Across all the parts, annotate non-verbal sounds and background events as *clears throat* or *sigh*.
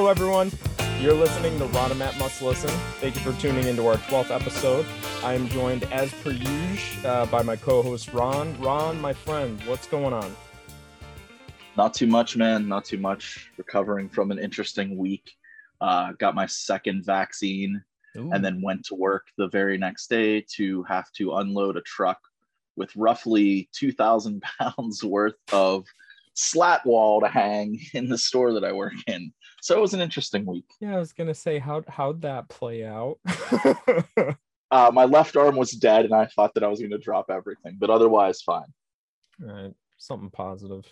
Hello, everyone. You're listening to Matt Must Listen. Thank you for tuning into our 12th episode. I am joined, as per usual, uh, by my co-host Ron. Ron, my friend, what's going on? Not too much, man. Not too much. Recovering from an interesting week. Uh, got my second vaccine, Ooh. and then went to work the very next day to have to unload a truck with roughly 2,000 *laughs* pounds worth of slat wall to hang in the store that I work in. So it was an interesting week. yeah, I was gonna say how how'd that play out? *laughs* Uh, my left arm was dead, and I thought that I was going to drop everything, but otherwise, fine. All right, something positive.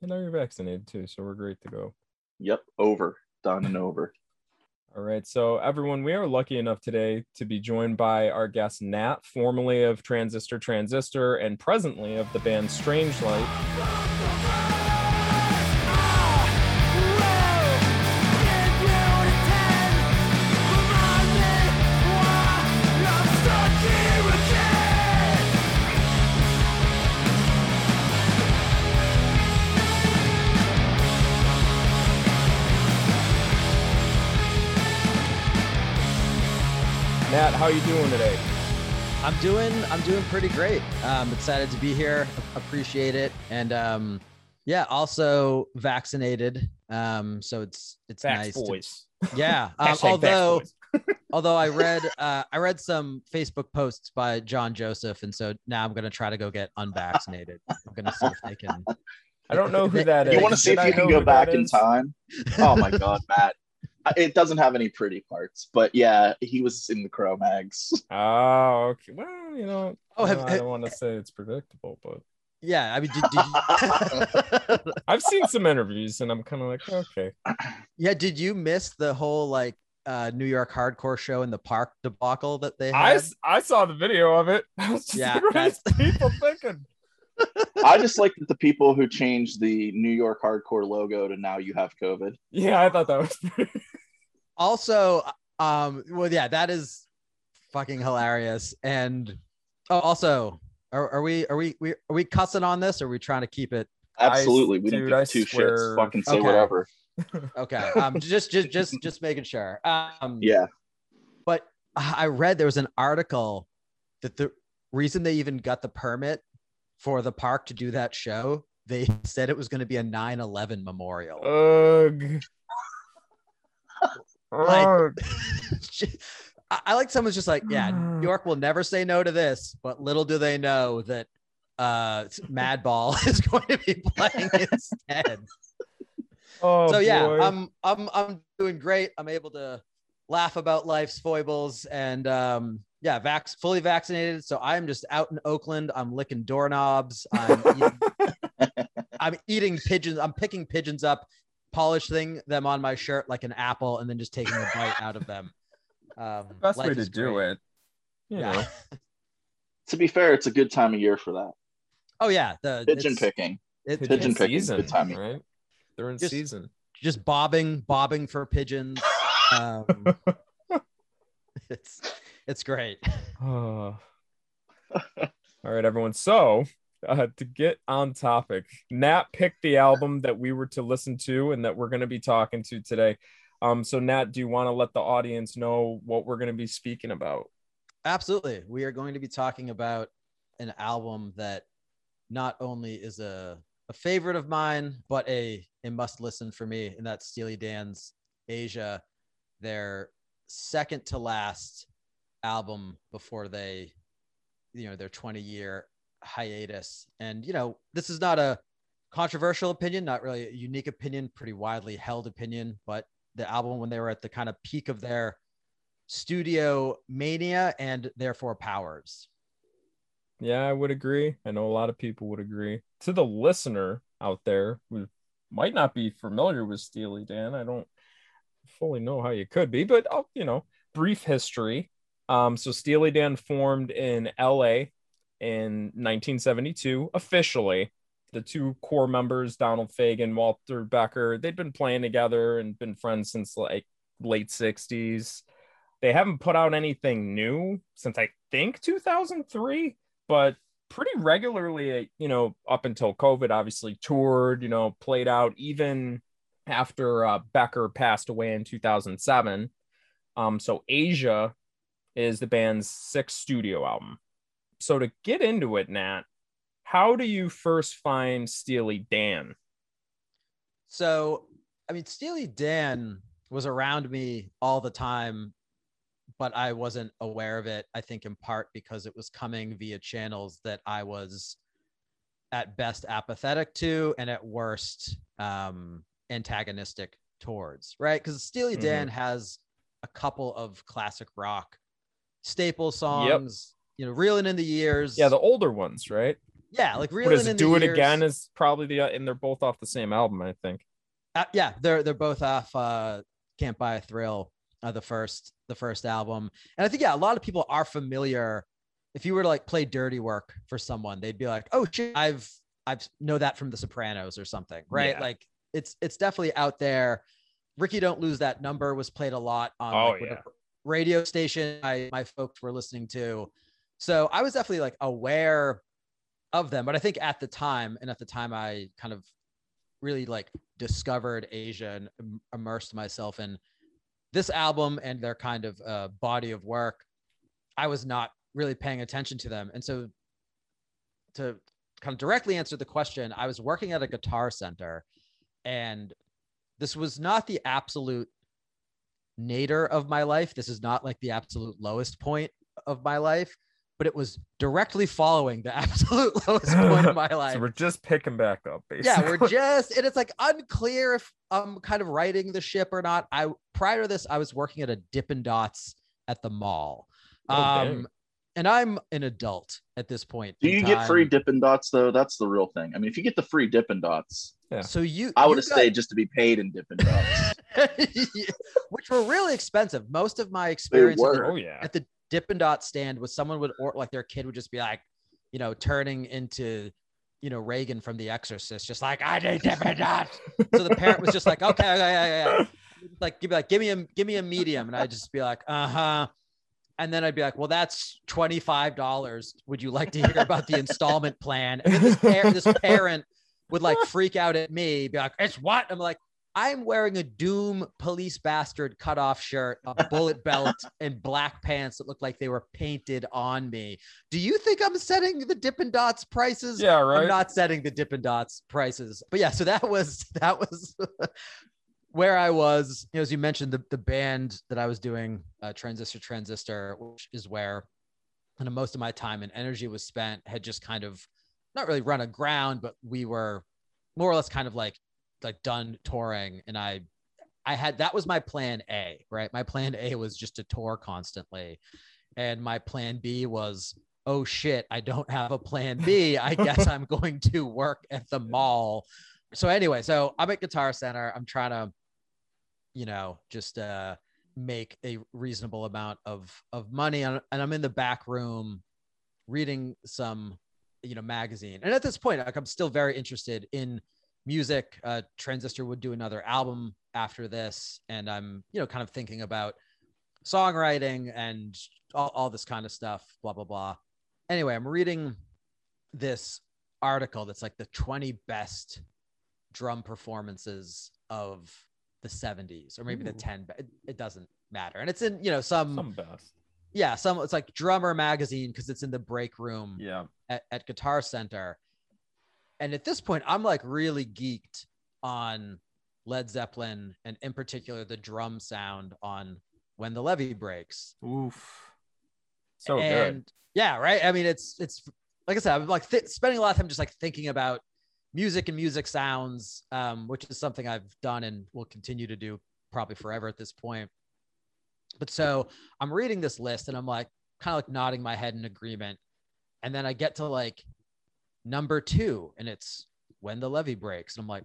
And now you're vaccinated too, so we're great to go. Yep, over, done, and over. *laughs* All right, so everyone, we are lucky enough today to be joined by our guest Nat, formerly of Transistor Transistor and presently of the band Strange Light. Nat, how are you doing today? I'm doing I'm doing pretty great. Um excited to be here. Appreciate it. And um yeah, also vaccinated. Um so it's it's Vax nice. to- yeah. *laughs* Um, although *laughs* although I read uh I read some Facebook posts by John Joseph and so now I'm going to try to go get unvaccinated. I'm going to see if they can I don't know who that is. You want to see if you can go back in time? Oh my god, Matt. It doesn't have any pretty parts, but yeah, he was in the Cro-Mags. Oh, okay. Well, you know, Oh, have- I don't want to say it's predictable, but Yeah, I mean did, did you *laughs* *laughs* I've seen some interviews and I'm kind of like, okay. Yeah, did you miss the whole like uh New York hardcore show in the park debacle that they I, had? s- I saw the video of it. *laughs* I was just Yeah, like, what are these that's- people thinking? I just like that the people who changed the New York hardcore logo to now you have COVID. Yeah, I thought that was pretty. *laughs* also um well yeah that is fucking hilarious and oh also are, are we are we, we are we cussing on this or are we trying to keep it Absolutely, we dude, don't I give two swear- shits. Fucking say Okay. whatever. *laughs* okay um just just just just making sure um Yeah, but i read there was an article that the reason they even got the permit for the park to do that show they *laughs* said it was going to be a 9-11 memorial Ugh. Like- *laughs* I, I like someone's just like, yeah, New York will never say no to this, but little do they know that uh Madball *laughs* is going to be playing instead. Oh, so yeah, boy. I'm I'm I'm doing great. I'm able to laugh about life's foibles and um yeah, vax fully vaccinated. So I'm just out in Oakland. I'm licking doorknobs. I'm eating, *laughs* I'm eating pigeons. I'm picking pigeons up, polishing them on my shirt like an apple, and then just taking a bite out of them. *laughs* Um, best way to is do great. it. You Yeah. know. *laughs* to be fair, it's a good time of year for that. Oh yeah, the Pigeon it's- picking. it- Pigeon Pigeon picking, season, good timing. right? They're in Just- season. just bobbing, bobbing for pigeons. Um, it's it's great. Oh. *laughs* All right, everyone. So, uh, to get on topic, Nat picked the album that we were to listen to and that we're going to be talking to today. Um, so, Nat, do you want to let the audience know what we're going to be speaking about? Absolutely, we are going to be talking about an album that not only is a a favorite of mine, but a a must listen for me, and that's Steely Dan's Aja, their second to last album before they, you know, their 20 year hiatus. And you know, this is not a controversial opinion, not really a unique opinion, pretty widely held opinion, but the album when they were at the kind of peak of their studio mania and therefore powers. Yeah, I would agree. I know a lot of people would agree. To the listener out there who might not be familiar with Steely Dan, I don't fully know how you could be, but I'll, you know, brief history. Um, so Steely Dan formed in LA in 1972 officially. The two core members, Donald Fagen, Walter Becker, they'd been playing together and been friends since like late 60s. They haven't put out anything new since I think 2003, but pretty regularly, you know, up until COVID, obviously toured, you know, played out even after uh, Becker passed away in 2007. Um, so Aja is the band's sixth studio album. So to get into it, Nat, how do you first find Steely Dan? So, I mean, Steely Dan was around me all the time, but I wasn't aware of it. I think in part because it was coming via channels that I was at best apathetic to and at worst um, antagonistic towards, right? Because Steely Mhm. Dan has a couple of classic rock staple songs, you know, reeling in the years. Yeah, the older ones, right? yeah, like What reeling is in Do It years. Again is probably the and they're both off the same album, I think. Uh, yeah, they're they're both off uh Can't Buy a Thrill, uh, the first the first album. And I think yeah, a lot of people are familiar. If you were to like play dirty work for someone, they'd be like, "Oh shit, I've I've know that from The Sopranos or something." Right? Yeah. Like it's it's definitely out there. Rikki Don't Lose That Number was played a lot on Oh, like, yeah. Radio station I, my folks were listening to. So I was definitely like aware of them, but I think at the time and at the time I kind of really like discovered Aja and immersed myself in this album and their kind of uh, body of work. I was not really paying attention to them, and so to kind of directly answer the question, I was working at a guitar center, and this was not the absolute nadir of my life. This is not like the absolute lowest point of my life, but it was directly following the *laughs* absolute lowest point of *laughs* my life So we're just picking back up, basically. yeah we're just and it's like unclear if i'm kind of righting the ship or not i prior to this i was working at a dippin' dots at the mall Oh, um and i'm an adult at this point Do in you get free. Dippin' Dots though? That's the real thing. I mean, if you get the free Dippin' Dots, Yeah. so you I would have got- stayed just to be paid in Dippin' Dots. *laughs* *laughs* which were really expensive most of my They experience at the- were. oh yeah. at the Dippin' Dot stand was someone would or like their kid would just be like, you know, turning into, you know, Reagan from The Exorcist, just like I need Dippin' Dot. so the parent was just like, okay, okay, yeah, yeah, like give me like give me a give me a medium, and I'd just be like, uh huh. And then I'd be like, well, that's twenty five dollars. Would you like to hear about the installment plan? And then this, par- this parent would like freak out at me, be like, it's what? I'm like, I'm wearing a Doom police bastard cutoff shirt, a bullet belt, *laughs* and black pants that look like they were painted on me. Do you think I'm setting the Dippin' Dots prices? Yeah, right. I'm not setting the Dippin' Dots prices. But yeah, so that was that was *laughs* where I was. You know, as you mentioned, the, the band that I was doing, uh, Transistor Transistor, which is where kind of most of my time and energy was spent, had just kind of not really run aground, but we were more or less kind of like like done touring and I I had that was my plan A, right? My plan A was just to tour constantly. And my plan B was, oh shit, I don't have a plan B. I guess *laughs* I'm going to work at the mall. So anyway, so I'm at Guitar Center. I'm trying to, you know, just uh make a reasonable amount of of money and and I'm in the back room reading some you know magazine. And at this point, like I'm still very interested in music. Uh, Transistor would do another album after this, and I'm you know kind of thinking about songwriting and all, all this kind of stuff. Blah blah blah. Anyway, I'm reading this article that's like the 20 best drum performances of the 70s or maybe the 10 be- it, it doesn't matter and it's in you know some, Some best. yeah some it's like drummer magazine because it's in the break room Yeah. at, at Guitar Center. And at this point, I'm like really geeked on Led Zeppelin and in particular the drum sound on When the Levee Breaks. Oof. So and good. yeah, right. I mean, it's it's like I said, I'm like th- spending a lot of time just like thinking about music and music sounds, um, which is something I've done and will continue to do probably forever at this point. But so I'm reading this list and I'm like kind of like nodding my head in agreement. And then I get to like number two and it's when the levee breaks. And I'm like,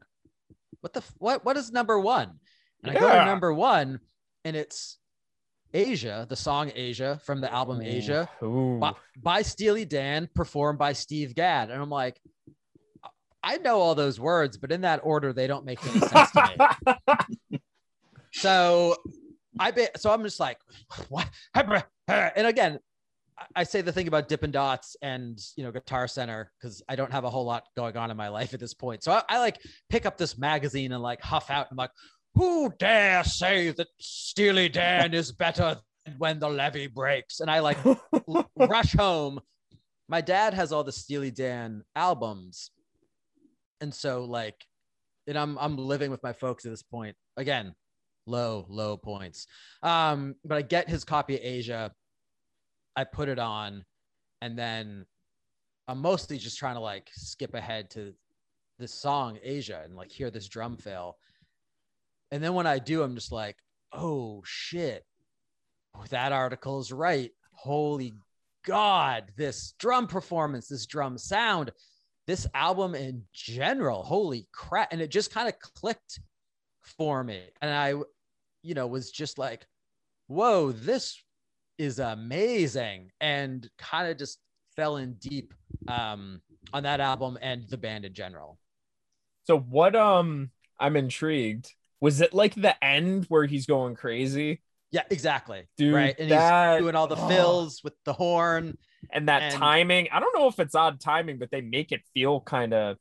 what the, f- what, what is number one? And I go to number one and it's Aja, the song Aja from the album Aja Ooh. by, by Steely Dan, performed by Steve Gadd. And I'm like, I know all those words, but in that order, they don't make any sense to me. *laughs* So I bet, so I'm just like, *laughs* what? *laughs* And again, I say the thing about Dippin' Dots and you know Guitar Center because I don't have a whole lot going on in my life at this point. So I, I like pick up this magazine and like huff out. And I'm like, who dare say that Steely Dan is better than when the levee breaks? And I like *laughs* rush home. My dad has all the Steely Dan albums, and so like, and I'm I'm living with my folks at this point. Again, low low points. Um, but I get his copy of Aja I put it on, and then I'm mostly just trying to like skip ahead to this song Aja and like hear this drum fill. And then when I do, I'm just like, oh shit, that article is right. Holy God, this drum performance, this drum sound, this album in general, holy crap. And it just kind of clicked for me. And I, you know, was just like, whoa, this is amazing and kind of just fell in deep um, on that album and the band in general. So what um I'm intrigued. Was it like the end where he's going crazy? Yeah, exactly. Dude, right. And that- he's doing all the oh. fills with the horn. And that And- timing, I don't know if it's odd timing, but they make it feel kind of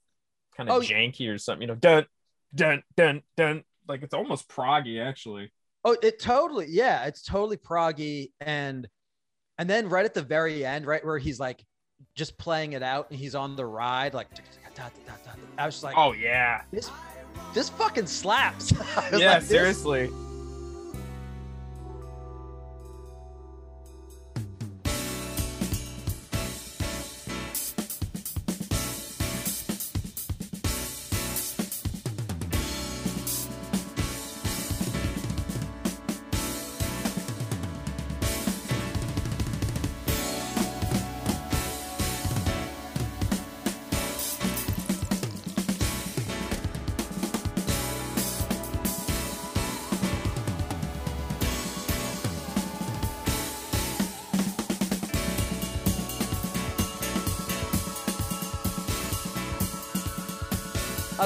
kind of Oh, janky or something, you know, dun dun dun dun like it's almost proggy actually. Oh, it totally, yeah, it's totally proggy. And and then right at the very end, right where he's like just playing it out and he's on the ride, like I was just like, Oh yeah. this this fucking slaps. *laughs* Yeah, like, seriously.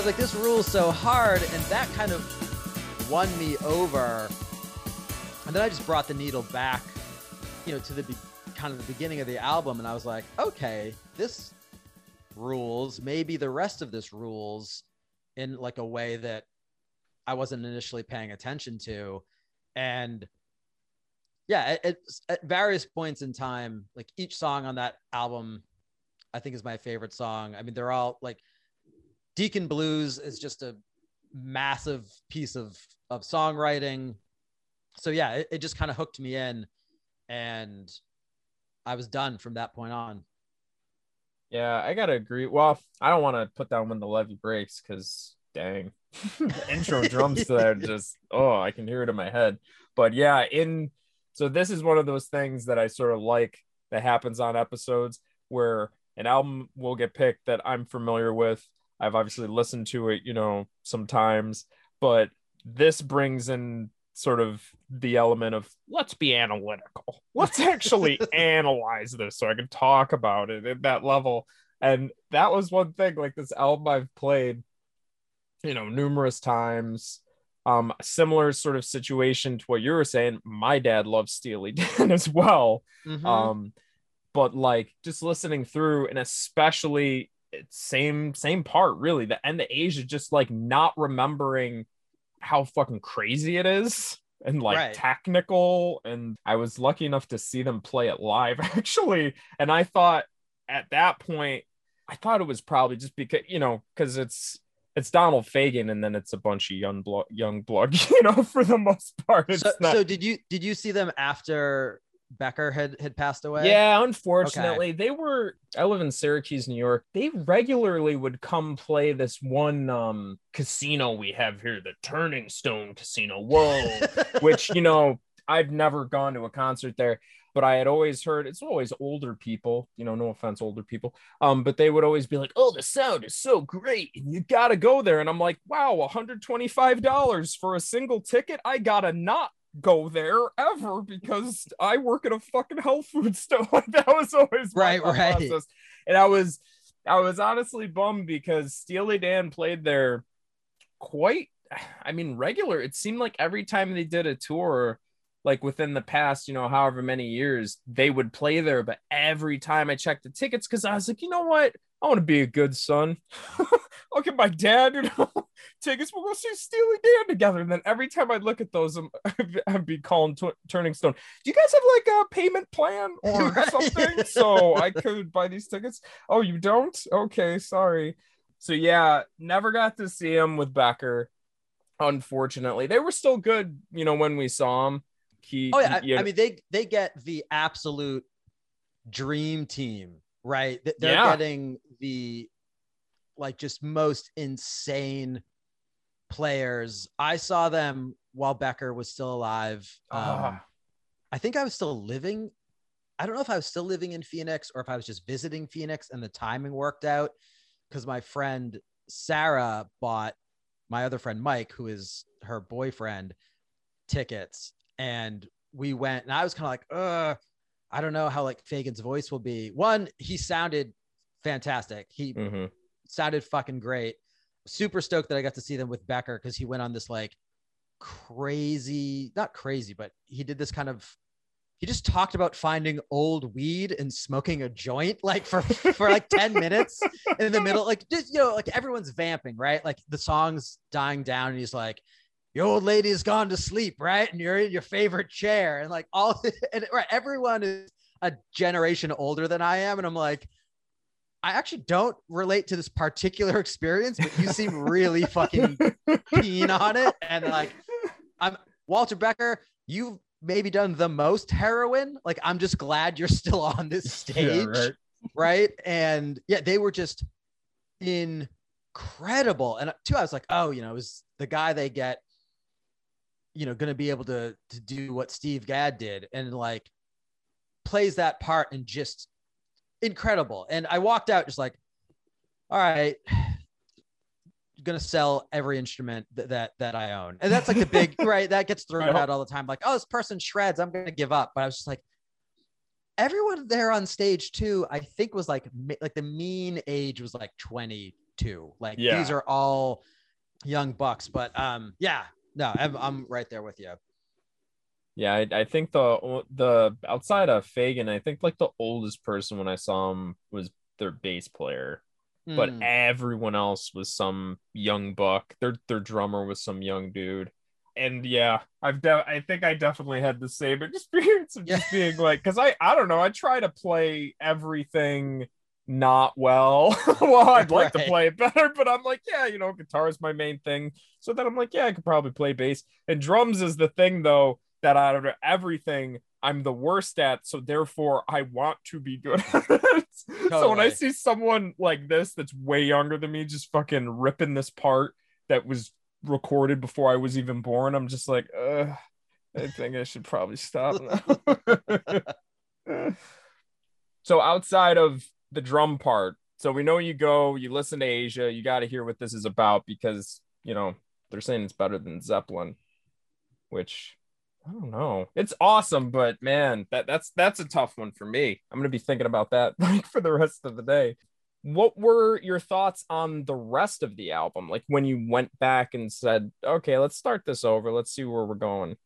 Was like, this rules so hard, and that kind of won me over. And then I just brought the needle back, you know, to the be- kind of the beginning of the album, and I was like, okay, this rules. Maybe the rest of this rules in like a way that I wasn't initially paying attention to, and yeah, at, at, at various points in time, like each song on that album, I think is my favorite song. I mean, they're all like Deacon Blues is just a massive piece of of songwriting. So yeah, it, it just kind of hooked me in, and I was done from that point on. Yeah, I gotta agree. Well, I don't want to put down when the levee breaks because dang, *laughs* the intro drums *laughs* to that just oh, I can hear it in my head. But yeah, in so this is one of those things that I sort of like that happens on episodes where an album will get picked that I'm familiar with. I've obviously listened to it, you know, sometimes, but this brings in sort of the element of let's be analytical. Let's actually *laughs* analyze this so I can talk about it at that level. And that was one thing like this album I've played, you know, numerous times. Um, similar sort of situation to what you were saying. My dad loves Steely *laughs* Dan as well. Mhm. Um, but like just listening through and especially it's same same part really. The end of Aja just like not remembering how fucking crazy it is and like Right. technical. And I was lucky enough to see them play it live *laughs* actually. And I thought at that point I thought it was probably just because you know because it's it's Donald Fagen and then it's a bunch of young blood young blood *laughs* you know for the most part. So, not so did you did you see them after Becker had had passed away? Yeah, unfortunately, they were. I live in Syracuse, New York. They regularly would come play this one um casino we have here, the Turning Stone Casino. Whoa, *laughs* which you know I've never gone to a concert there, but I had always heard it's always older people. You know, no offense, older people. Um, but they would always be like, "Oh, the sound is so great, and you gotta go there." And I'm like, "Wow, 125 dollars for a single ticket? I gotta not." Go there ever because I work at a fucking health food *laughs* store. Like *laughs* that was always Right, right. process. And I was I was honestly bummed because Steely Dan played there quite I mean regular. It seemed like every time they did a tour, like within the past, you know, however many years, they would play there. But every time I checked the tickets, because I was like, you know what? I want to be a good son. *laughs* I'll get my dad, you know, *laughs* tickets. We'll go see Steely Dan together. And then every time I look at those, I'm, *laughs* I'd be calling t- Turning Stone. Do you guys have like a payment plan or Right. something so I could buy these tickets? Oh, you don't? Okay, sorry. So yeah, never got to see him with Becker. Unfortunately, they were still good, you know, when we saw him. He, Oh yeah, I, he- I mean they they get the absolute dream team, right? They're Yeah. getting the like just most insane players. I saw them while Becker was still alive. Um, Ah. I think I was still living. I don't know if I was still living in Phoenix or if I was just visiting Phoenix and the timing worked out because my friend Sarah bought my other friend Mike, who is her boyfriend, tickets. And we went, and I was kind of like, uh, I don't know how like Fagen's voice will be. One, he sounded fantastic. He Mhm. sounded fucking great. Super stoked that I got to see them with Becker because he went on this like crazy, not crazy, but he did this kind of he just talked about finding old weed and smoking a joint like for for like 10 *laughs* minutes in the middle like just you know like everyone's vamping right like the song's dying down and he's like your old lady has gone to sleep right and you're in your favorite chair and like all *laughs* and right everyone is a generation older than i am and i'm like i actually don't relate to this particular *laughs* experience but you seem really fucking *laughs* keen on it and like i'm walter becker you've maybe done the most heroin like i'm just glad you're still on this stage Yeah, right. right? And yeah, they were just incredible. And uh, two, I was like, oh, you know, it was the guy they get, you know, going to be able to to do what Steve Gadd did and like plays that part and just incredible. And I walked out just like, all right, *sighs* gonna sell every instrument that that, that I own. And that's like the big *laughs* right that gets thrown Yeah. out all the time. Like, oh, this person shreds, I'm gonna give up. But I was just like, everyone there on stage too, I think was like like the mean age was like 22. Like Yeah. these are all young bucks. But um, yeah, no, I'm, I'm right there with you. Yeah, I, I think the the outside of Fagen, I think like the oldest person when I saw him was their bass player, but Mm. everyone else was some young buck. Their their drummer was some young dude. And yeah, I've de- I think I definitely had the same *laughs* experience of just being like, because I I don't know, I try to play everything not well. *laughs* well, I'd like to play it better, but I'm like, yeah, you know, guitar is my main thing. So then I'm like, yeah, I could probably play bass. And drums is the thing though that out of everything I'm the worst at, so therefore I want to be good *laughs* at it. So when I see someone like this that's way younger than me just fucking ripping this part that was recorded before I was even born, I'm just like, uh, I think I should probably stop now. *laughs* so outside of the drum part, so we know you go, you listen to Aja, you got to hear what this is about because you know they're saying it's better than Zeppelin, which I don't know. It's awesome, but man, that that's that's a tough one for me. I'm gonna be thinking about that *laughs* like for the rest of the day. What were your thoughts on the rest of the album? Like when you went back and said, "Okay, let's start this over. Let's see where we're going."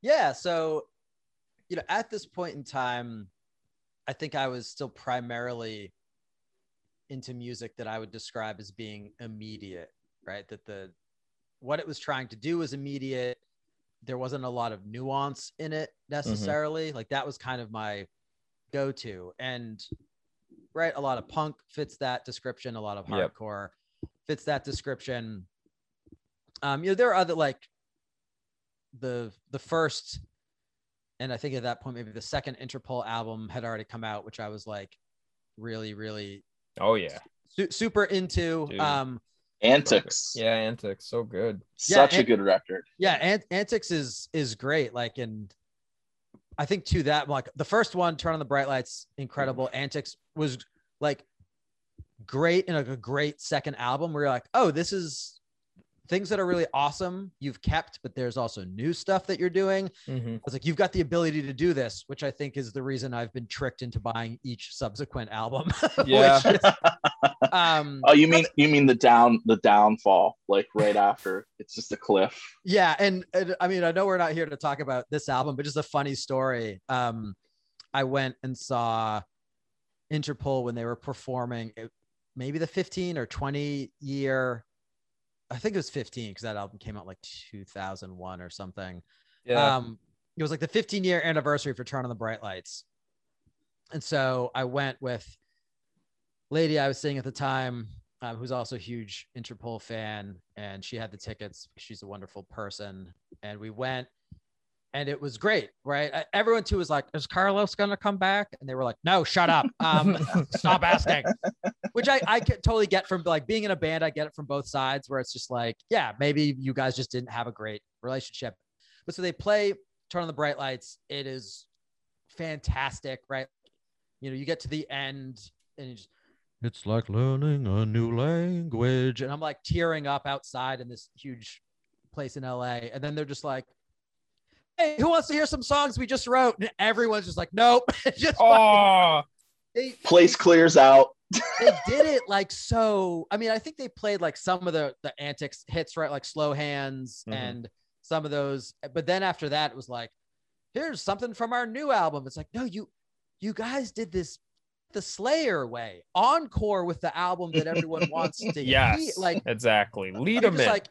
Yeah. So, you know, at this point in time, I think I was still primarily into music that I would describe as being immediate, right? That the what it was trying to do was immediate. There wasn't a lot of nuance in it necessarily. Like that was kind of my go-to. And right, a lot of punk fits that description, a lot of Yep. hardcore fits that description. Um, you know, there are other like the the first and I think at that point maybe the second Interpol album had already come out, which I was like really, really Oh yeah, su- super into. Dude. Um, Antics. yeah, Antics, so good. Such Yeah, a good record. yeah, Ant- Antics is is great. Like, and I think to that, like the first one, Turn on the Bright Lights, incredible. Antics was like great and like a great second album where you're like, oh, this is things that are really awesome you've kept, but there's also new stuff that you're doing. Mhm. I was like, you've got the ability to do this, which I think is the reason I've been tricked into buying each subsequent album. *laughs* Yeah. is, um, Oh, you mean *laughs* you mean the down the downfall, like right *laughs* after it's just a cliff. yeah, and, and I mean, I know we're not here to talk about this album, but just a funny story. Um, I went and saw Interpol when they were performing, it- maybe the 15 or 20 year. I think it was 15 because that album came out like 2001 or something. Yeah. Um, it was like the 15 year anniversary for Turn on the Bright Lights. And so I went with lady I was seeing at the time, um, who's also a huge Interpol fan, and she had the tickets. She's a wonderful person, and we went, and it was great, right? Everyone too was like, "Is Carlos gonna come back?" And they were like, "No, shut up, um, *laughs* stop asking." Which I I could totally get from like being in a band. I get it from both sides, where it's just like, yeah, maybe you guys just didn't have a great relationship. But so they play Turn on the Bright Lights. It is fantastic, right? You know, you get to the end and you just, it's like learning a new language. And I'm like tearing up outside in this huge place in LA. And then they're just like, hey, who wants to hear some songs we just wrote? And everyone's just like, nope. *laughs* just oh, they, Place clears out. they did it like so. I mean, I think they played like some of the the antics hits, right? Like slow hands Mhm. and some of those. But then after that, it was like, here's something from our new album. It's like, no, you you guys did this the Slayer way, encore with the album that everyone wants to *laughs* yes. hear. Like exactly. Lead you're them in. like,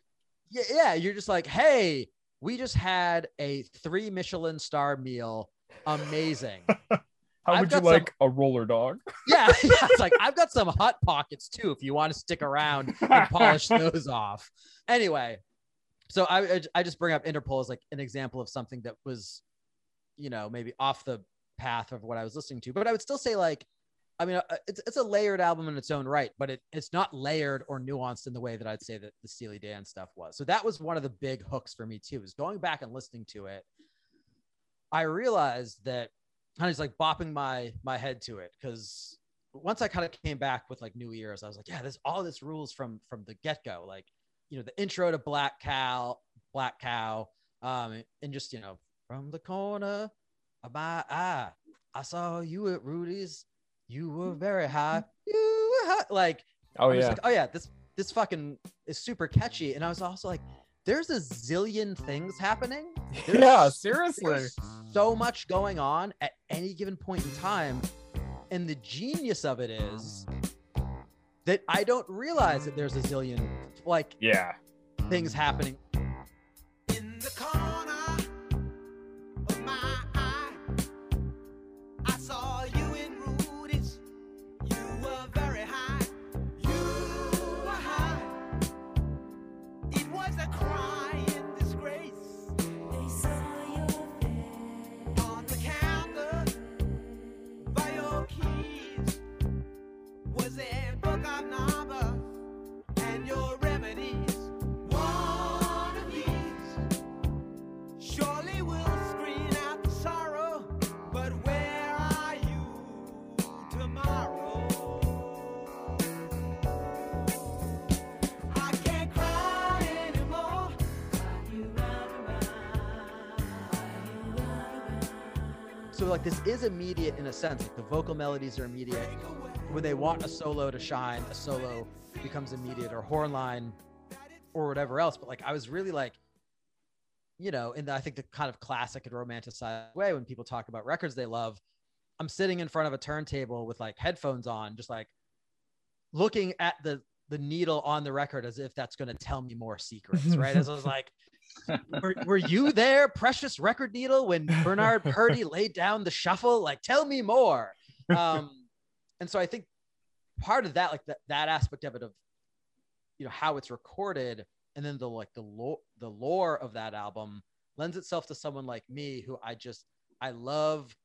yeah, yeah, you're just like, hey, we just had a three Michelin star meal. Amazing. *laughs* How I've would you got some- like a roller dog? *laughs* Yeah, yeah, it's like I've got some hot pockets too. If you want to stick around and polish *laughs* those off. Anyway, so I I- I just bring up Interpol as like an example of something that was, you know, maybe off the path of what I was listening to, but I would still say like, I mean, uh, it's it's a layered album in its own right, but it it's not layered or nuanced in the way that I'd say that the Steely Dan stuff was. So that was one of the big hooks for me too. Is going back and listening to it. I realized that kind of just like bopping my my head to it because once I kind of came back with like new ears, I was like, yeah, this all this rules from from the get go. Like, you know, the intro to Black Cow, Black Cow, um, and just you know, from the corner of my eye, I saw you at Rudy's. You were very high. You were high. Like, Oh yeah. like, oh yeah, this this fucking is super catchy. And I was also like, there's a zillion things happening. *laughs* There's- yeah, seriously. So much going on at any given point in time. And the genius of it is that I don't realize that there's a zillion like Yeah. things happening. This is immediate in a sense. Like the vocal melodies are immediate. When they want a solo to shine, a solo becomes immediate or horn line or whatever else. But like I was really like, you know, in the, I think the kind of classic and romanticized way when people talk about records they love, I'm sitting in front of a turntable with like headphones on, just like looking at the the needle on the record as if that's going to tell me more secrets, right? As I was *laughs* like, were, were you there, precious record needle, when Bernard Purdie *laughs* laid down the shuffle? Like, tell me more. Um, and so I think part of that, like that, that aspect of it, of you know how it's recorded, and then the like the lore, the lore of that album lends itself to someone like me who I just I love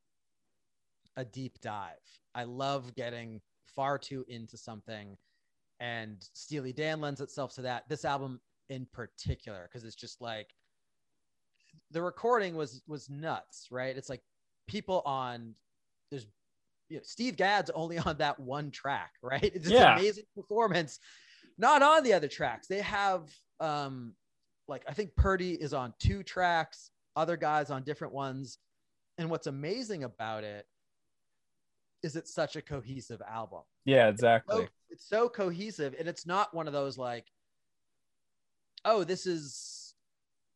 a deep dive. I love getting far too into something, and Steely Dan lends itself to that. This album in particular, because it's just like the recording was was nuts, right? It's like people on there's you know, Steve Gadd's only on that one track, right? It's just Yeah. amazing performance. not on the other tracks. They have um like I think Purdie is on two tracks, other guys on different ones. And what's amazing about it is it's such a cohesive album. Yeah, exactly. it's so cohesive and it's not one of those like oh, this is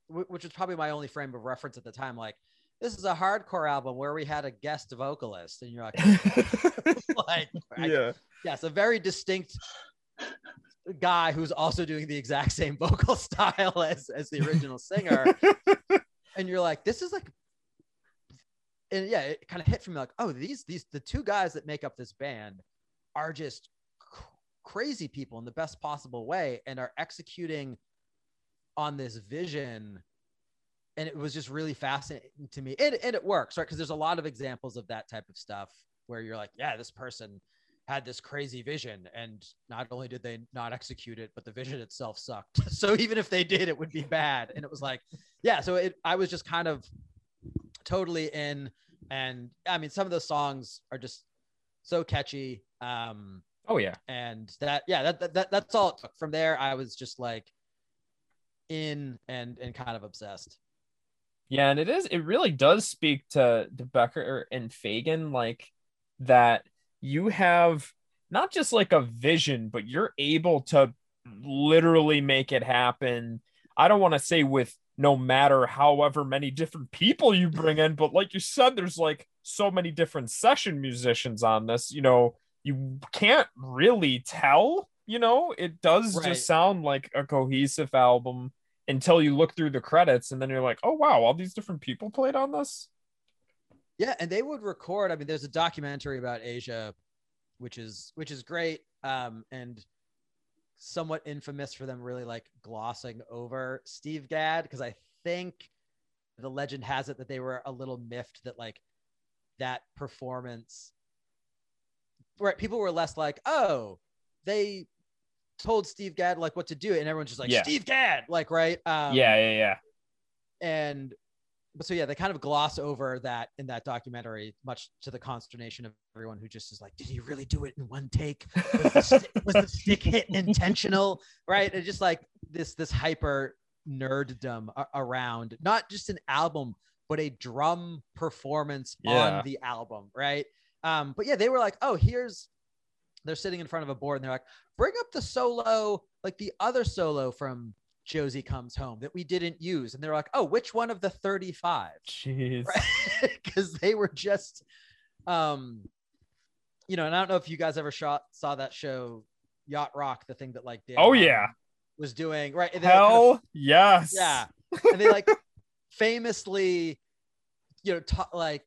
which was probably my only frame of reference at the time like this is a hardcore album where we had a guest vocalist and you're like *laughs* like I- yeah. yes, a very distinct guy who's also doing the exact same vocal *laughs* style as as the original singer. *laughs* and you're like, this is like, and yeah, it kind of hit from me, like, oh, these these the two guys that make up this band are just crazy people in the best possible way and are executing on this vision. And it was just really fascinating to me. And, and it works, right? Because there's a lot of examples of that type of stuff where you're like, yeah, this person had this crazy vision and not only did they not execute it but the vision itself sucked *laughs* so even if they did it would be bad and it was like yeah so it i was just kind of totally in and i mean some of those songs are just so catchy um Oh yeah. and that yeah that, that, that that's all it took. from there i was just like in and and kind of obsessed Yeah, and it is it really does speak to to Becker and Fagen like that you have not just like a vision, but you're able to literally make it happen. I don't want to say with no matter however many different people you bring in, but like you said, there's like so many different session musicians on this, you know, you can't really tell, you know, it does Right. just sound like a cohesive album until you look through the credits and then you're like, oh wow, all these different people played on this. Yeah, and they would record. I mean, there's a documentary about Aja, which is which is great, um, and somewhat infamous for them really like glossing over Steve Gadd because I think the legend has it that they were a little miffed that like that performance, right? People were less like, oh, they told Steve Gadd like what to do, and everyone's just like Yeah. Steve Gadd, like right? Um, yeah, yeah, yeah. and but so yeah, they kind of gloss over that in that documentary, much to the consternation of everyone who just is like, did he really do it in one take? Was the, sti- was the stick hit *laughs* intentional? Right? And just like this this hyper nerddom a- around not just an album, but a drum performance Yeah. on the album, right? Um, but yeah, they were like, oh, here's they're sitting in front of a board and they're like, bring up the solo, like the other solo from Josie Comes Home that we didn't use. And they're like, oh, which one of the 35? Jeez. Because *laughs* they were just, um, you know, and I don't know if you guys ever shot, saw that show, Yacht Rock, the thing that like Dan Oh, yeah. was doing, right? And they, kind of Hell yes. yeah *laughs* and they like famously you know ta- like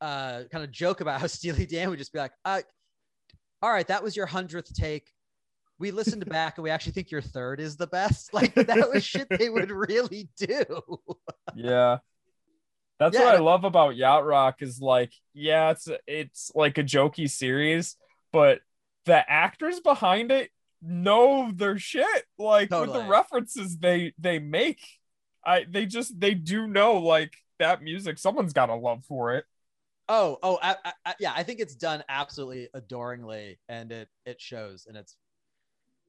uh kind of joke about how *laughs* steely dan would just be like uh all right that was your hundredth take we listened *laughs* back and we actually think your third is the best *laughs* like that was shit they would really do Yeah. That's Yeah, what I love about Yacht Rock is like, yeah, it's it's like a jokey series, but the actors behind it know their shit. Like with the references they they make. I they just they do know like that music. Someone's got a love for it. Oh oh I, I, yeah i think it's done absolutely adoringly and it it shows and it's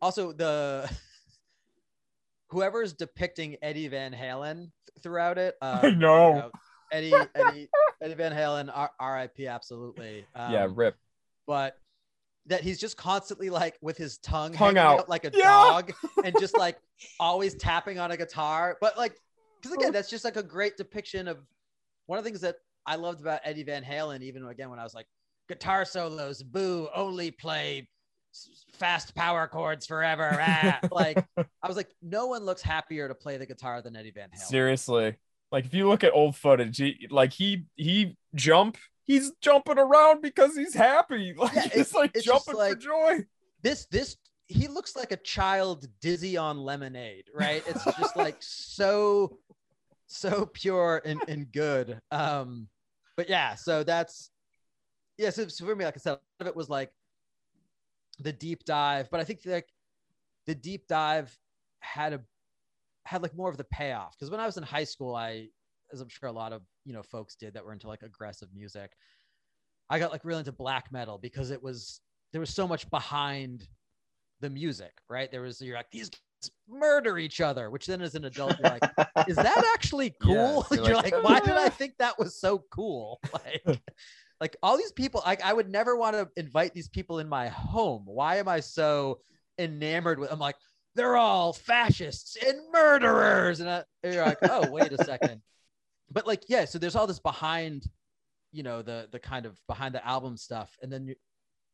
also the *laughs* whoever's depicting eddie van halen throughout it *laughs* um, I know. you know, Eddie, Eddie, Eddie Van Halen, R- R.I.P. Absolutely. Um, yeah, rip. But that he's just constantly like with his tongue, Tongue hanging out. like a Yeah. dog, and just like *laughs* always tapping on a guitar. But like, because again, that's just like a great depiction of one of the things that I loved about Eddie Van Halen. Even again, when I was like, guitar solos, boo, only play fast power chords forever. ah." *laughs* like, I was like, no one looks happier to play the guitar than Eddie Van Halen. Seriously. Like if you look at old footage, he, like he he jump, he's jumping around because he's happy. *laughs* Like Yeah, it's- like it's jumping for joy. this this he looks like a child dizzy on lemonade right it's just like *laughs* so so pure and, and good um but yeah so that's yeah so, so for me like i said a lot of it was like the deep dive but i think like the deep dive had a had like more of the payoff because when i was in high school i as i'm sure a lot of you know folks did that were into like aggressive music i got like really into black metal because it was there was so much behind the music, right? There was you're like these murder each other, which then as an adult you're like, *laughs* is that actually Yeah, cool? you're *laughs* you're, like, like, why did I think that was so cool? *laughs* Like, like all these people, like I would never want to invite these people in my home. Why am I so enamored with? I'm like, they're all fascists and murderers, and, I, you're like, oh, wait a second. But like, yeah, so there's all this behind, you know, the the kind of behind the album stuff, and then you,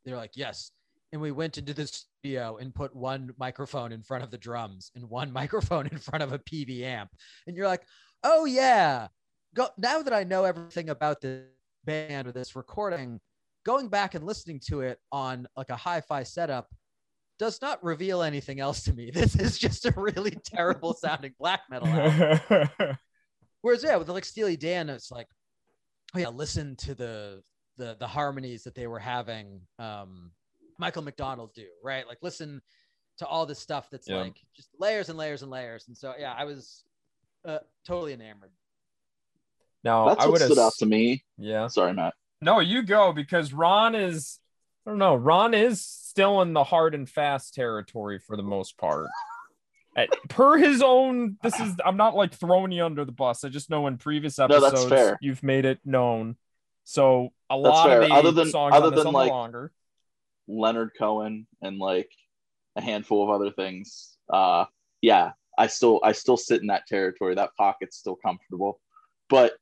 they're like, yes. And we went into the studio and put one microphone in front of the drums and one *laughs* microphone in front of a PV amp. And you're like, oh yeah. Go now that I know everything about the band or this recording, going back and listening to it on like a hi-fi setup does not reveal anything else to me. *laughs* This is just a really terrible sounding black metal album. *laughs* Whereas yeah, with like Steely Dan, it's like, oh yeah, listen to the the the harmonies that they were having um Michael McDonald do, right? Like listen to all this stuff that's Yeah. like just layers and layers and layers. And so yeah, I was uh, totally enamored. now That's I what stood out to me. yeah. Sorry, Matt. No, you go because Ron is I don't know. Ron is still in the hard and fast territory for the most part. At- per his own, this is I'm not like throwing you under the bus. I just know in previous episodes fair. you've made it known. So a That's lot fair. of the Other than- songs other on this than, like- longer. Leonard Cohen and like a handful of other things. Uh yeah, I still I still sit in that territory. That pocket's still comfortable. But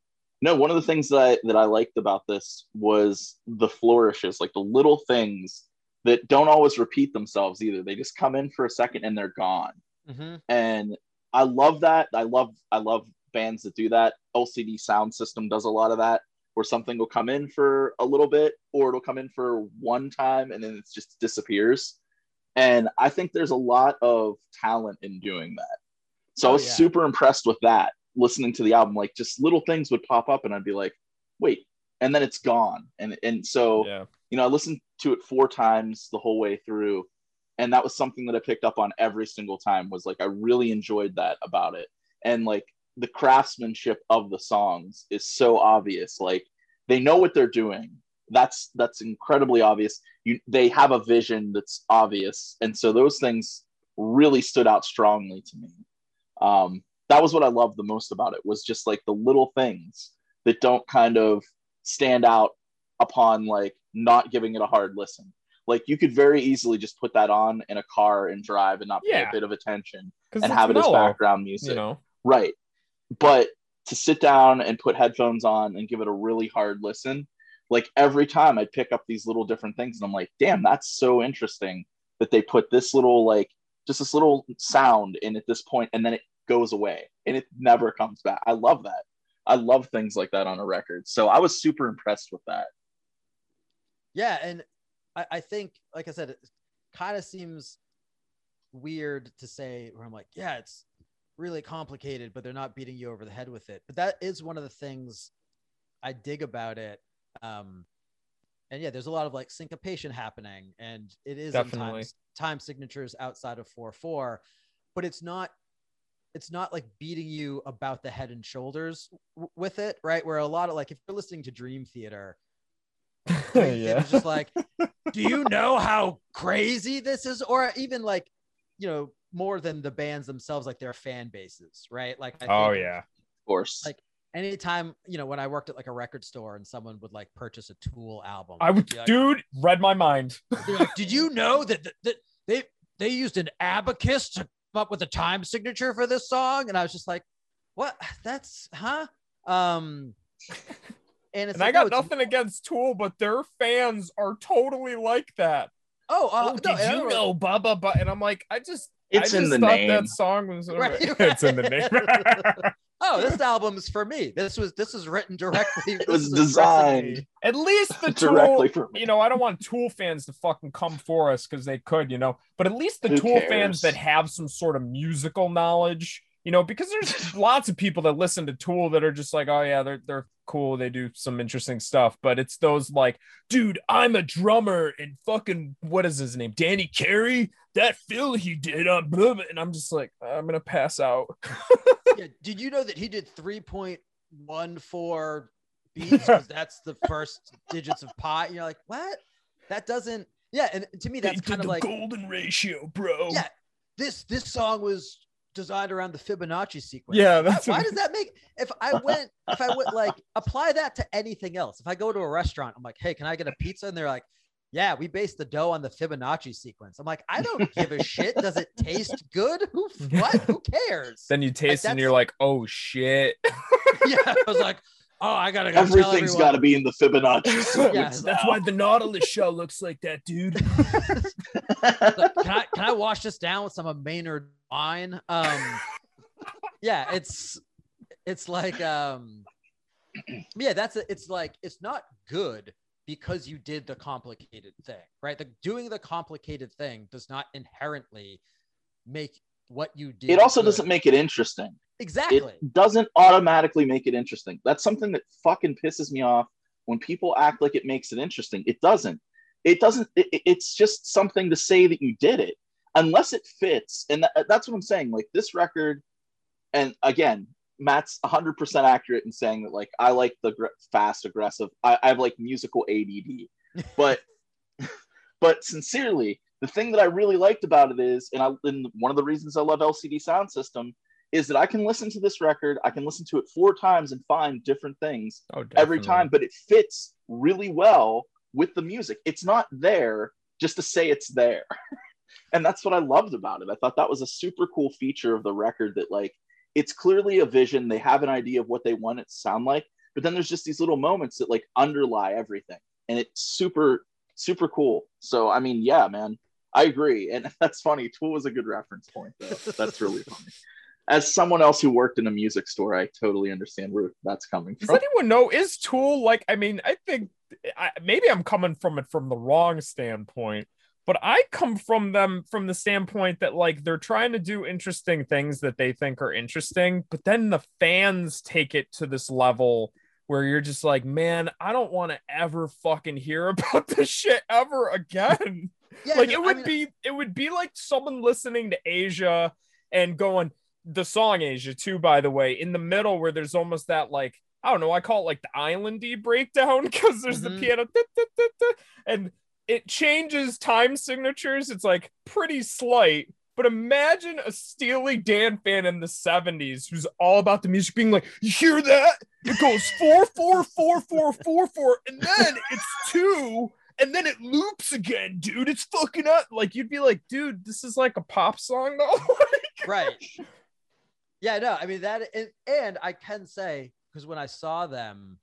no, one of the things that I that I liked about this was the flourishes, like the little things that don't always repeat themselves either. They just come in for a second and they're gone. Mm-hmm. and I love that. I love I love bands that do that. LCD Sound System does a lot of that, where something will come in for a little bit, or it'll come in for one time and then it just disappears. And I think there's a lot of talent in doing that. So I Oh, was yeah. super impressed with that. Listening to the album, like just little things would pop up, and I'd be like, "Wait," and then it's gone. And and so Yeah. you know, I listened to it four times the whole way through. And that was something that I picked up on every single time was like, I really enjoyed that about it. And like the craftsmanship of the songs is so obvious. Like they know what they're doing. That's, that's incredibly obvious. You, they have a vision that's obvious. And so those things really stood out strongly to me. Um, that was what I loved the most about it was just like the little things that don't kind of stand out upon like not giving it a hard listen. Like you could very easily just put that on in a car and drive and not pay Yeah. a bit of attention and have it as background music. you know. Right. But to sit down and put headphones on and give it a really hard listen, like every time I'd pick up these little different things and I'm like, damn, that's so interesting that they put this little like just this little sound in at this point and then it goes away and it never comes back. I love that. I love things like that on a record. So I was super impressed with that. Yeah, and I, I think, like I said, it kind of seems weird to say where I'm like, yeah, it's really complicated, but they're not beating you over the head with it. But that is one of the things I dig about it. Um, and yeah, there's a lot of like syncopation happening, and it is Definitely. time signatures outside of four four, but it's not. It's not like beating you about the head and shoulders w- with it, right? Where a lot of like, if you're listening to Dream Theater, *laughs* yeah. Theater's just like, do you know how crazy this is? Or even like, you know, more than the bands themselves, like their fan bases, right? Like, I Oh yeah. Of course. Like- anytime, you know, when I worked at like a record store and someone would like purchase a Tool album, I would like, dude, read my mind. like, did you know that, that, that they they used an abacus to come up with a time signature for this song? And I was just like, what? That's huh? Um, and it's And I got no, nothing against Tool, but their fans are totally like that. Oh, uh, oh, no, did and you don't know Bubba? But and I'm like, I just It's in the name. that song was *laughs* Right, it's in the name. *laughs* oh, this *laughs* album's for me. This was this was written directly. it was this is designed At least the Tool, directly for me. you know, I don't want Tool fans to fucking come for us because they could, you know, but at least the Who Tool cares? fans that have some sort of musical knowledge, you know, because there's lots of people that listen to Tool that are just like, oh yeah, they're they're cool, they do some interesting stuff, but it's those like, dude, I'm a drummer and fucking what is his name, Danny Carey, that fill he did on blah, blah," and I'm just like, I'm gonna pass out. *laughs* Yeah, did you know that he did three point one four beats? Because that's the first digits of pi. And you're like, what? That doesn't. Yeah, and to me that's kind of like golden ratio, bro. yeah, this this song was designed around the Fibonacci sequence. Yeah, Why, that's why what- does that make if I *laughs* went if I went like apply that to anything else? If I go to a restaurant, I'm like, hey, can I get a pizza? And they're like, yeah, we based the dough on the Fibonacci sequence. I'm like, I don't *laughs* give a shit. Does it taste good? Who *laughs* what? Who cares? Then you taste it and you're like, oh shit. *laughs* yeah, I was like, oh, I gotta go tell Everything's everyone. got to be in the Fibonacci sequence. Yeah, That's why the Nautilus show looks like that, dude. Look, can I can I wash this down with some of Maynard wine? Um, yeah, it's it's like um, yeah, that's a, it's like it's not good because you did the complicated thing, right? The doing the complicated thing does not inherently make what you did. it also good. doesn't make it interesting. exactly. It doesn't automatically make it interesting. That's something that fucking pisses me off when people act like it makes it interesting. It doesn't. It doesn't. It, it- it's just something to say that you did it, unless it fits. And tha- that's what I'm saying. Like this record, and again, Matt's 100% accurate in saying that. Like I like the gr- fast, aggressive. I, I have like musical ADD, *laughs* but but sincerely, the thing that I really liked about it is, and I and one of the reasons I love LCD Sound System is that I can listen to this record, I can listen to it four times and find different things Oh, every time, but it fits really well with the music. It's not there just to say it's there. *laughs* and that's what I loved about it. I thought that was a super cool feature of the record that like it's clearly a vision. They have an idea of what they want it to sound like, but then there's just these little moments that like underlie everything. And it's super, super cool. So I mean, yeah, man, I agree. And *laughs* that's funny. Tool was a good reference point. Though. That's really *laughs* funny. As someone else who worked in a music store, I totally understand where that's coming from. Does anyone know? Is Tool like? I mean, I think I, maybe I'm coming from it from the wrong standpoint, but I come from them from the standpoint that like they're trying to do interesting things that they think are interesting, but then the fans take it to this level where you're just like, man, I don't want to ever fucking hear *laughs* about this shit ever again. *laughs* yeah, like it I would mean, be it would be like someone listening to Aja and going the song Aja too by the way in the middle where there's almost that like I don't know I call it like the islandy breakdown *laughs* because there's Mhm. the piano and it changes time signatures it's like pretty slight but imagine a Steely Dan fan in the 70s who's all about the music being like, you hear that? It goes four, four, four, four, four, four, and then it's two, and then it loops again, dude. It's fucking up. Like you'd be like, dude, this is like a pop song though. *laughs* right yeah no i mean that and, and i can say because when i saw them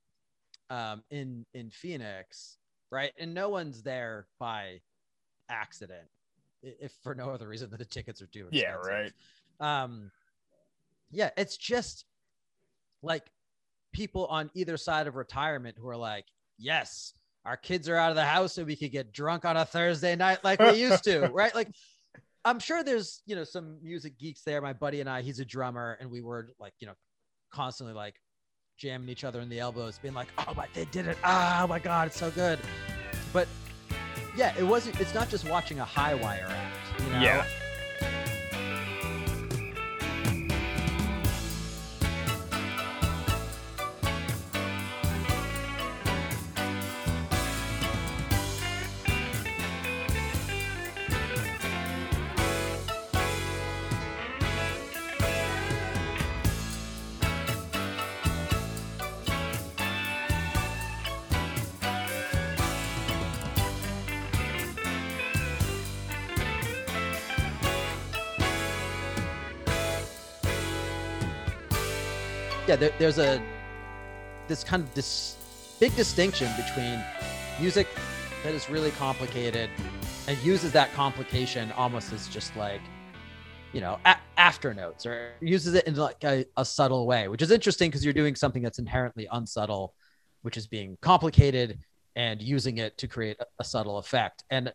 um in in phoenix right and no one's there by accident if for no other reason than the tickets are too expensive. Yeah, right. um yeah it's just like people on either side of retirement who are like yes our kids are out of the house so we could get drunk on a thursday night like we used to *laughs* right like I'm sure there's, you know, some music geeks there. My buddy and I, he's a drummer, and we were like, you know, constantly like jamming each other in the elbows, being like, oh my, they did it. Ah, oh my God, it's so good. But yeah, it wasn't, it's not just watching a high wire act. You know? Yeah. There, there's a this kind of this big distinction between music that is really complicated and uses that complication almost as just like you know a- after notes or uses it in like a, a subtle way which is interesting because you're doing something that's inherently unsubtle which is being complicated and using it to create a, a subtle effect. And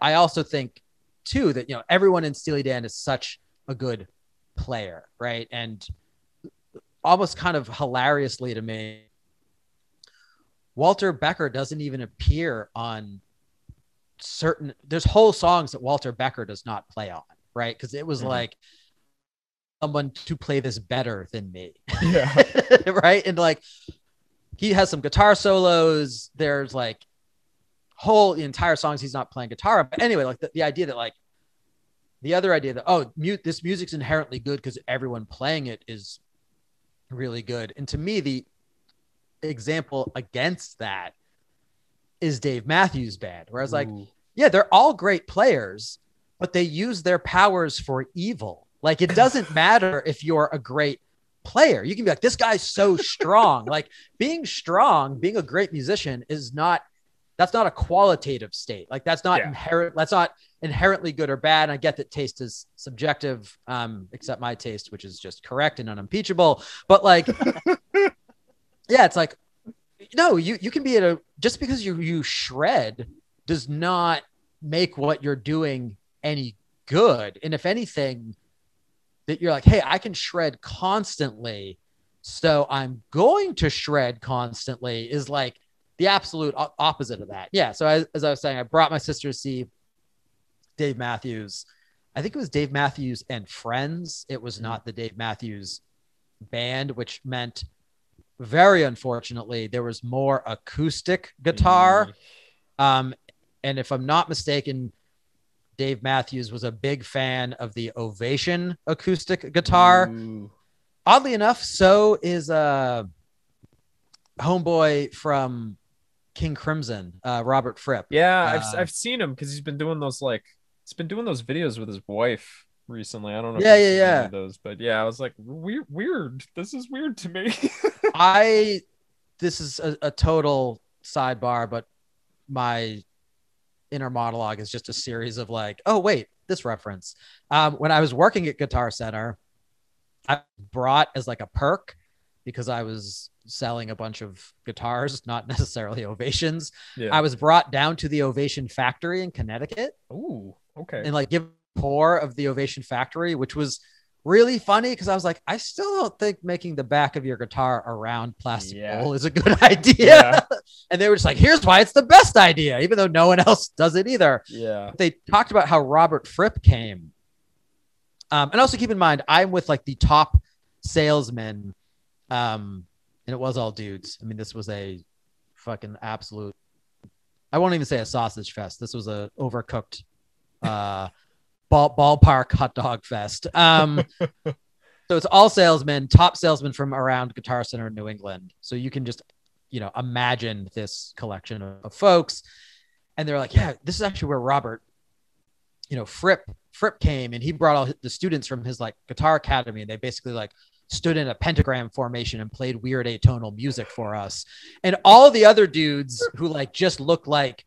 i also think too that you know everyone in steely dan is such a good player right? And almost kind of hilariously to me, Walter Becker doesn't even appear on certain. There's whole songs that Walter Becker does not play on, right? Because it was Mhm. like someone to play this better than me, Yeah. *laughs* right? And like he has some guitar solos. There's like whole the entire songs he's not playing guitar. But anyway, like the, the idea that like the other idea that oh mute this music's inherently good because everyone playing it is really good. And to me, the example against that is Dave Matthews Band, where I was like, yeah, they're all great players, but they use their powers for evil. Like it doesn't *laughs* matter if you're a great player. You can be like, this guy's so strong. *laughs* like being strong, being a great musician is not that's not a qualitative state. Like that's not Yeah. inherent, that's not inherently good or bad. And I get that taste is subjective, um, except my taste, which is just correct and unimpeachable. But like, *laughs* yeah, it's like, no, you you can be at a just because you you shred does not make what you're doing any good. And if anything, that you're like, hey, I can shred constantly, so I'm going to shred constantly is like the absolute opposite of that. Yeah. So as, as I was saying, I brought my sister to see Dave Matthews. I think it was Dave Matthews and Friends. It was not the Dave Matthews band, which meant very unfortunately there was more acoustic guitar. Um, and if I'm not mistaken, Dave Matthews was a big fan of the Ovation acoustic guitar. Ooh. Oddly enough, so is uh homeboy from King Crimson, uh, Robert Fripp. Yeah, I've Uh, I've seen him because he's been doing those like he's been doing those videos with his wife recently. I don't know. Yeah, if yeah, yeah. Those, but yeah, I was like weird. Weird. This is weird to me. *laughs* I this is a, a total sidebar, but my inner monologue is just a series of like, oh wait, this reference. Um, when I was working at Guitar Center, I brought as like a perk because I was selling a bunch of guitars, *laughs* not necessarily ovations. yeah. I was brought down to the Ovation Factory in Connecticut Ooh. Okay. and like give a tour of the Ovation Factory, which was really funny because I was like, I still don't think making the back of your guitar around plastic Yeah. bowl is a good *laughs* idea. Yeah. *laughs* and they were just like, here's why it's the best idea, even though no one else does it either. yeah. They talked about how Robert Fripp came. Um, and also keep in mind, I'm with like the top salesman. Um, and it was all dudes. I mean, this was a fucking absolute. I won't even say a sausage fest. This was a overcooked uh, *laughs* ball, ballpark hot dog fest. Um, *laughs* so it's all salesmen, top salesmen from around Guitar Center in New England. So you can just, you know, imagine this collection of, of folks. And they're like, yeah, this is actually where Robert, you know, Fripp Fripp came and he brought all the students from his like guitar academy and they basically like stood in a pentagram formation and played weird atonal music for us. And all the other dudes who like just looked like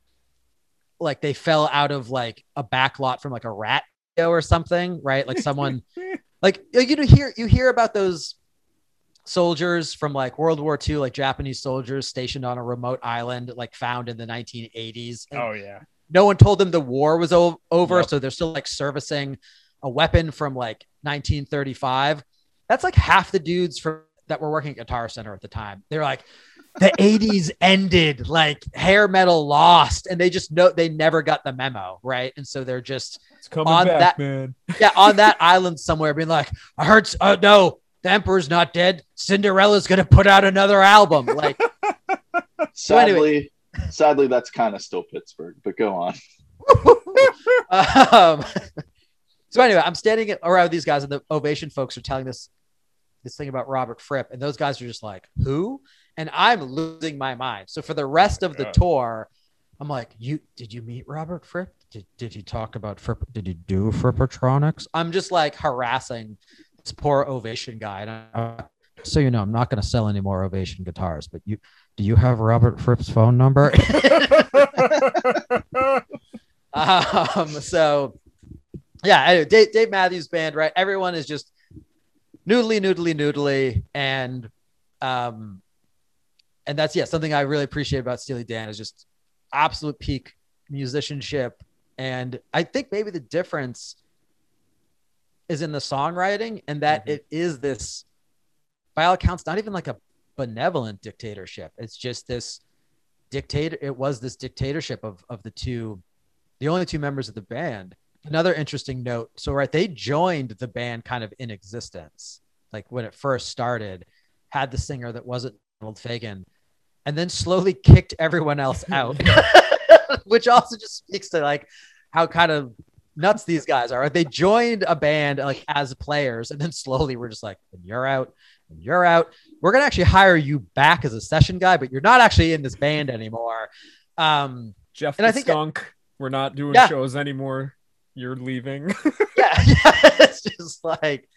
like they fell out of like a back lot from like a rat or something, right? Like someone *laughs* like you know hear you hear about those soldiers from like World War II, like Japanese soldiers stationed on a remote island, like found in the 1980s. And Oh yeah. no one told them the war was o- over, so they're still like servicing a weapon from like 1935. That's like half the dudes from that were working at Guitar Center at the time. They're like, the *laughs* 80s ended, like hair metal lost, and they just know they never got the memo, right? And so they're just It's coming On back, that- man. *laughs* yeah on that island somewhere, being like, I heard, s- oh no, the Emperor's not dead. Cinderella's gonna put out another album. Like, *laughs* So anyway- Sadly, sadly, that's kind of still Pittsburgh. But go on. um, so anyway, I'm standing around with these guys, and the Ovation folks are telling this this thing about Robert Fripp, and those guys are just like, "Who?" And I'm losing my mind. So for the rest of the tour, I'm like, "You did you meet Robert Fripp? Did did you talk about Fripp? Did you do Frippertronics?" I'm just like harassing this poor Ovation guy, and I, so you know, I'm not going to sell any more Ovation guitars, but you do you have Robert Fripp's phone number? *laughs* um, so yeah, Dave, Dave Matthews Band, right? Everyone is just noodly, noodly, noodly, and um, and that's yeah something I really appreciate about Steely Dan is just absolute peak musicianship, and I think maybe the difference is in the songwriting, and that Mhm. it is this, by all accounts, not even like a benevolent dictatorship. It's just this dictator. It was this dictatorship of of the two, the only two members of the band another interesting note so right they joined the band kind of in existence like when it first started had the singer that wasn't Donald Fagen and then slowly *laughs* kicked everyone else out *laughs* *laughs* which also just speaks to like how kind of nuts these guys are. They joined a band like as players, and then slowly we're just like, and you're out, and you're out. We're gonna actually hire you back as a session guy, but you're not actually in this band anymore. Um, Jeff And the I think that- skunk. We're not doing Yeah. shows anymore. You're leaving. *laughs* yeah, *laughs* yeah, it's just like,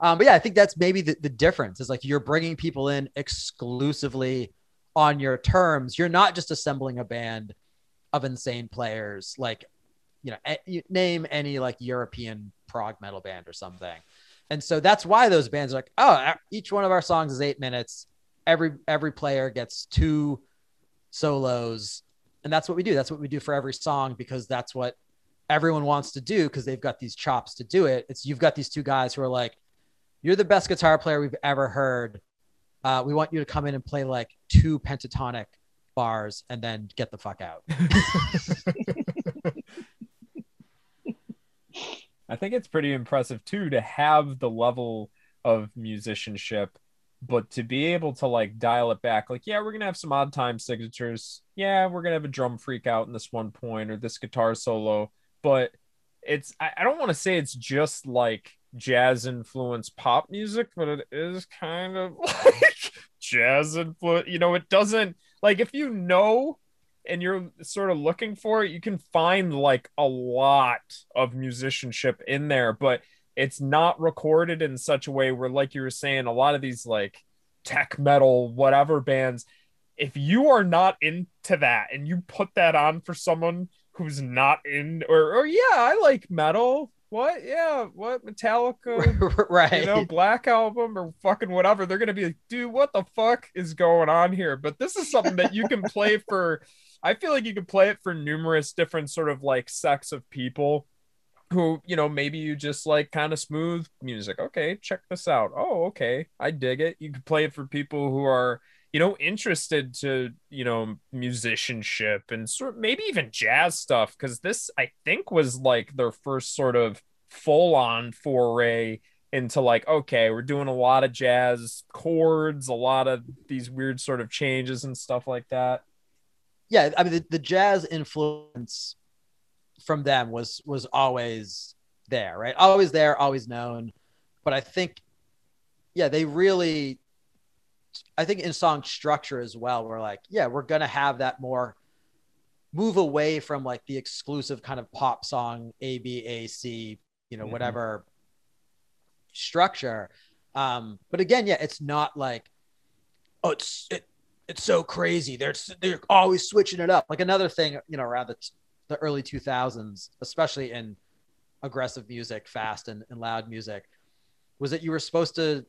um, but yeah, I think that's maybe the, the difference is like you're bringing people in exclusively on your terms. You're not just assembling a band of insane players, like, you know, a- name any like European prog metal band or something. And so that's why those bands are like, oh, each one of our songs is eight minutes. Every every player gets two solos, and that's what we do. That's what we do for every song because that's what everyone wants to do because they've got these chops to do it. It's you've got these two guys who are like, you're the best guitar player we've ever heard. Uh, we want you to come in and play like two pentatonic bars and then get the fuck out. *laughs* I think it's pretty impressive too to have the level of musicianship, but to be able to like dial it back. Like, yeah, we're gonna have some odd time signatures. Yeah, we're gonna have a drum freak out in this one point or this guitar solo, but it's I, I don't want to say it's just like jazz influenced pop music, but it is kind of *laughs* like jazz influence. You know, it doesn't like if you know and you're sort of looking for it, you can find like a lot of musicianship in there, but it's not recorded in such a way where, like you were saying, a lot of these like tech metal, whatever bands, if you are not into that and you put that on for someone who's not in, or, or yeah, I like metal. What? Yeah, what? Metallica, *laughs* right. you know, Black Album or fucking whatever, they're gonna be like, dude, what the fuck is going on here? But this is something that you can play *laughs* for. I feel like you can play it for numerous different sort of like sects of people who, you know, maybe you just like kind of smooth music. Okay, check this out. Oh, okay, I dig it. You could play it for people who are, you know, interested to, you know, musicianship and sort maybe even jazz stuff because this I think was like their first sort of full on foray into like okay we're doing a lot of jazz chords a lot of these weird sort of changes and stuff like that yeah, I mean the, the jazz influence from them was was always there, right? Always there, always known. But I think, yeah, they really, I think in song structure as well, we're like, yeah, we're gonna have that more move away from like the exclusive kind of pop song A B A C, you know, Mhm. whatever structure. Um, but again, yeah, it's not like, oh, it's it, it's so crazy. They're they're always switching it up. Like another thing, you know, around the the early 2000s, especially in aggressive music, fast and, and loud music, was that you were supposed to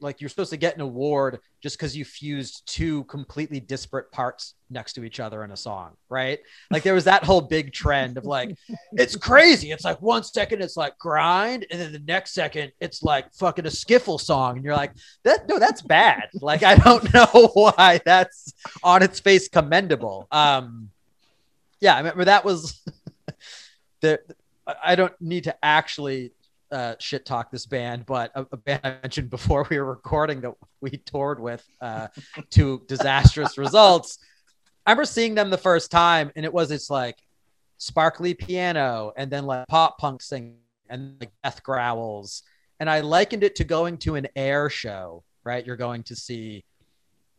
like you're supposed to get an award just because you fused two completely disparate parts next to each other in a song, right? Like there was that whole big trend of like, it's crazy. It's like one second it's like grind, and then the next second it's like fucking a skiffle song, and you're like, that no, that's bad. Like I don't *laughs* know why that's on its face commendable. Um, yeah, I remember that was *laughs* the. I don't need to actually uh, shit talk this band, but a, a band I mentioned before we were recording that we toured with uh, *laughs* to disastrous results. I remember seeing them the first time, and it was it's like sparkly piano, and then like pop punk singing, and like death growls, and I likened it to going to an air show. Right, you're going to see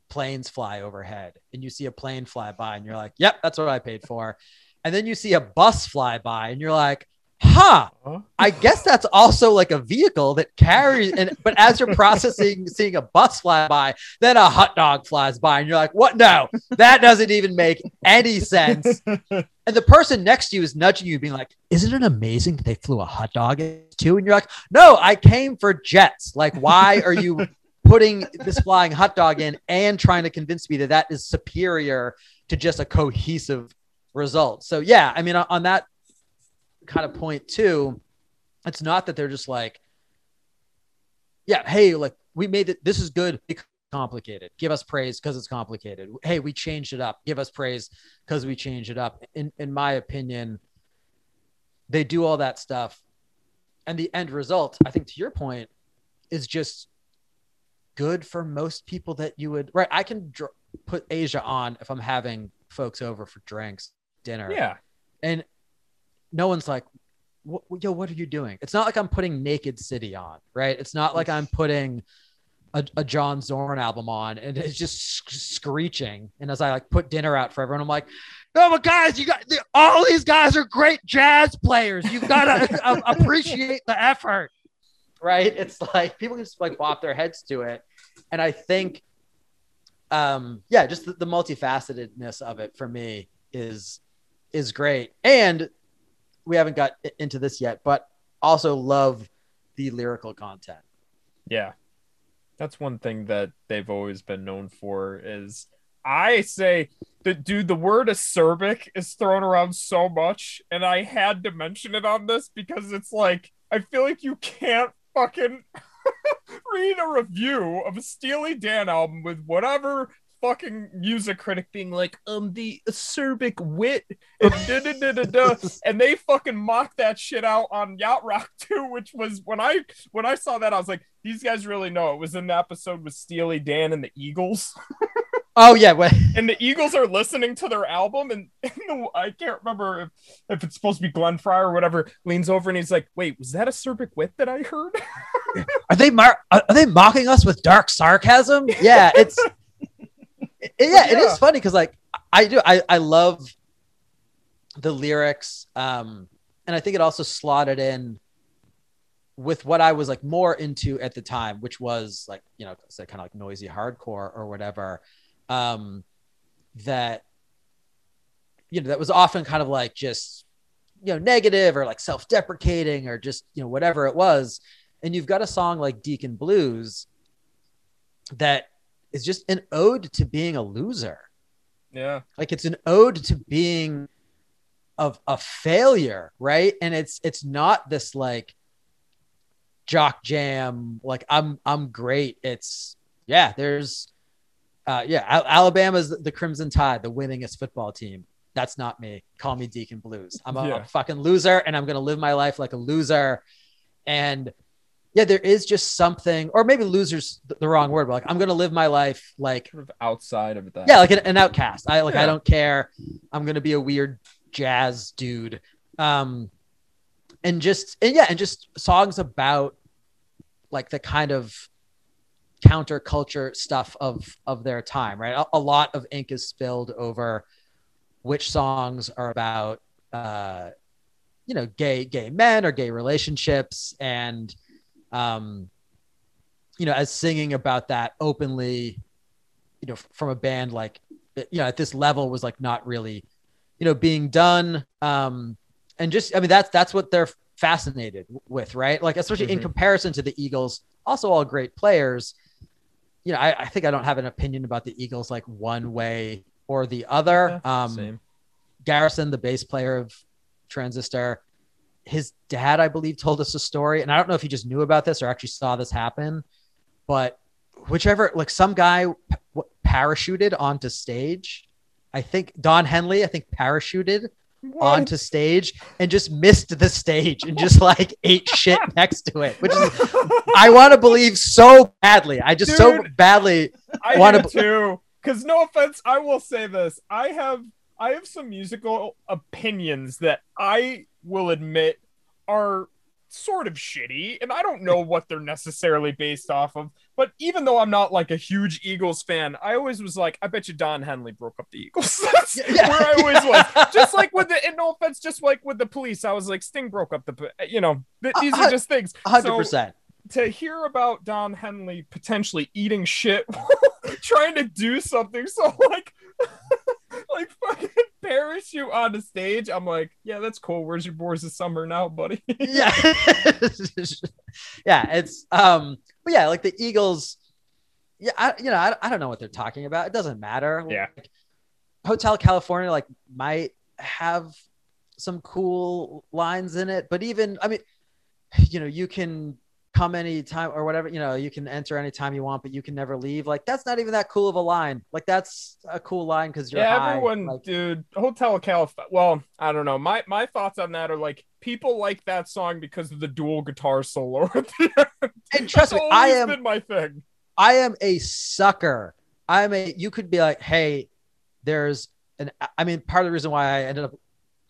planes fly overhead, and you see a plane fly by, and you're like, "Yep, that's what I paid for." And then you see a bus fly by, and you're like, "Huh." I guess that's also like a vehicle that carries and but as you're processing *laughs* seeing a bus fly by, then a hot dog flies by and you're like, what? No, that doesn't even make any sense. *laughs* And the person next to you is nudging you, being like, Isn't it amazing that they flew a hot dog in too? And you're like, No, I came for jets. Like, why are you putting this flying hot dog in and trying to convince me that that is superior to just a cohesive result? So, yeah, I mean, on that kind of point too, it's not that they're just like, yeah, hey, like we made it. This is good. It's complicated. Give us praise because it's complicated. Hey, we changed it up. Give us praise because we changed it up. In in my opinion, they do all that stuff, and the end result, I think, to your point, is just good for most people that you would right. I can dr- put Aja on if I'm having folks over for drinks dinner Yeah. and no one's like yo what are you doing? It's not like i'm putting naked city on right? It's not like i'm putting a, a john zorn album on and it's just sc- screeching. And as i like put dinner out for everyone i'm like no but guys you got all these guys are great jazz players. You've got to *laughs* appreciate the effort. Right? It's like people just like bop their heads to it. And i think um yeah just the, the multifacetedness of it for me is is great. And we haven't got into this yet but also love the lyrical content Yeah. That's one thing that they've always been known for is I say that dude, the word acerbic is thrown around so much, and I had to mention it on this because it's like I feel like you can't fucking *laughs* read a review of a Steely Dan album with whatever fucking music critic being like, um, the acerbic wit and da da da da da, *laughs* and they fucking mocked that shit out on Yacht Rock *laughs* too, which was when I when I saw that I was like, these guys really know. It was in the episode with Steely Dan and the Eagles, *laughs* oh yeah well, and the Eagles are listening to their album, and, and the, I can't remember if if it's supposed to be Glenn Frey or whatever leans over and he's like, wait, was that acerbic wit that I heard? are they mar- are they mocking us with dark sarcasm? Yeah it's it- yeah, it Yeah. is funny because like i do I, I love the lyrics um and i think it also slotted in with what i was like more into at the time which was like you know so kind of like noisy hardcore or whatever um that you know that was often kind of like just you know negative or like self-deprecating or just you know whatever it was and you've got a song like deacon blues that is just an ode to being a loser. Yeah, like it's an ode to being of a failure right? And it's it's not this like jock jam like i'm i'm great. It's yeah there's uh yeah Al- alabama's the, the crimson tide the winningest football team. That's not me. Call me deacon blues. I'm a, Yeah. a fucking loser and i'm gonna live my life like a loser. And yeah there is just something or maybe losers the wrong word but like i'm gonna live my life like sort of outside of that. yeah like an, an outcast. I like i don't care. I'm gonna be a weird jazz dude. Um and just and yeah and just songs about like the kind of counterculture stuff of of their time right? A, a lot of ink is spilled over which songs are about uh you know gay gay men or gay relationships and um you know as singing about that openly you know from a band like you know at this level was like not really you know being done um and just i mean that's that's what they're fascinated with right like especially in Mhm. comparison to the eagles also all great players you know I, I think i don't have an opinion about the eagles like one way or the other Yeah, um same. Garrison, the bass player of Transistor, his dad, I believe, told us a story, and I don't know if he just knew about this or actually saw this happen, but whichever, like some guy p- parachuted onto stage. I think Don Henley, I think parachuted What? onto stage and just missed the stage and just like *laughs* ate shit next to it, which is I *laughs* want to believe so badly. I just so badly I wanna too. Because no offense, I will say this: I have I have some musical opinions that I will admit are sort of shitty, and I don't know what they're necessarily based off of. But even though I'm not like a huge Eagles fan, I always was like, I bet you Don Henley broke up the Eagles. *laughs* That's Yeah. where I always was. *laughs* Just like with the, and no offense, just like with the police, I was like, Sting broke up the, you know, th- these are just things. hundred So- to hear about Don Henley potentially eating shit *laughs* trying to do something so like like fucking *laughs* parachute on the stage. I'm like yeah that's cool. Where's your boys of summer now buddy? *laughs* Yeah. *laughs* Yeah it's um but yeah like the eagles yeah I, you know I, I don't know what they're talking about. It doesn't matter. Yeah. Like, hotel california like might have some cool lines in it but even i mean you know you can come anytime or whatever you know you can enter anytime you want but you can never leave like that's not even that cool of a line like that's a cool line because you're yeah high. everyone Like, dude Hotel Calif well I don't know my my thoughts on that are like people like that song because of the dual guitar solo at the end. and trust me i am been my thing I am a sucker. I'm a you could be like, hey, there's an. I- I mean, part of the reason why I ended up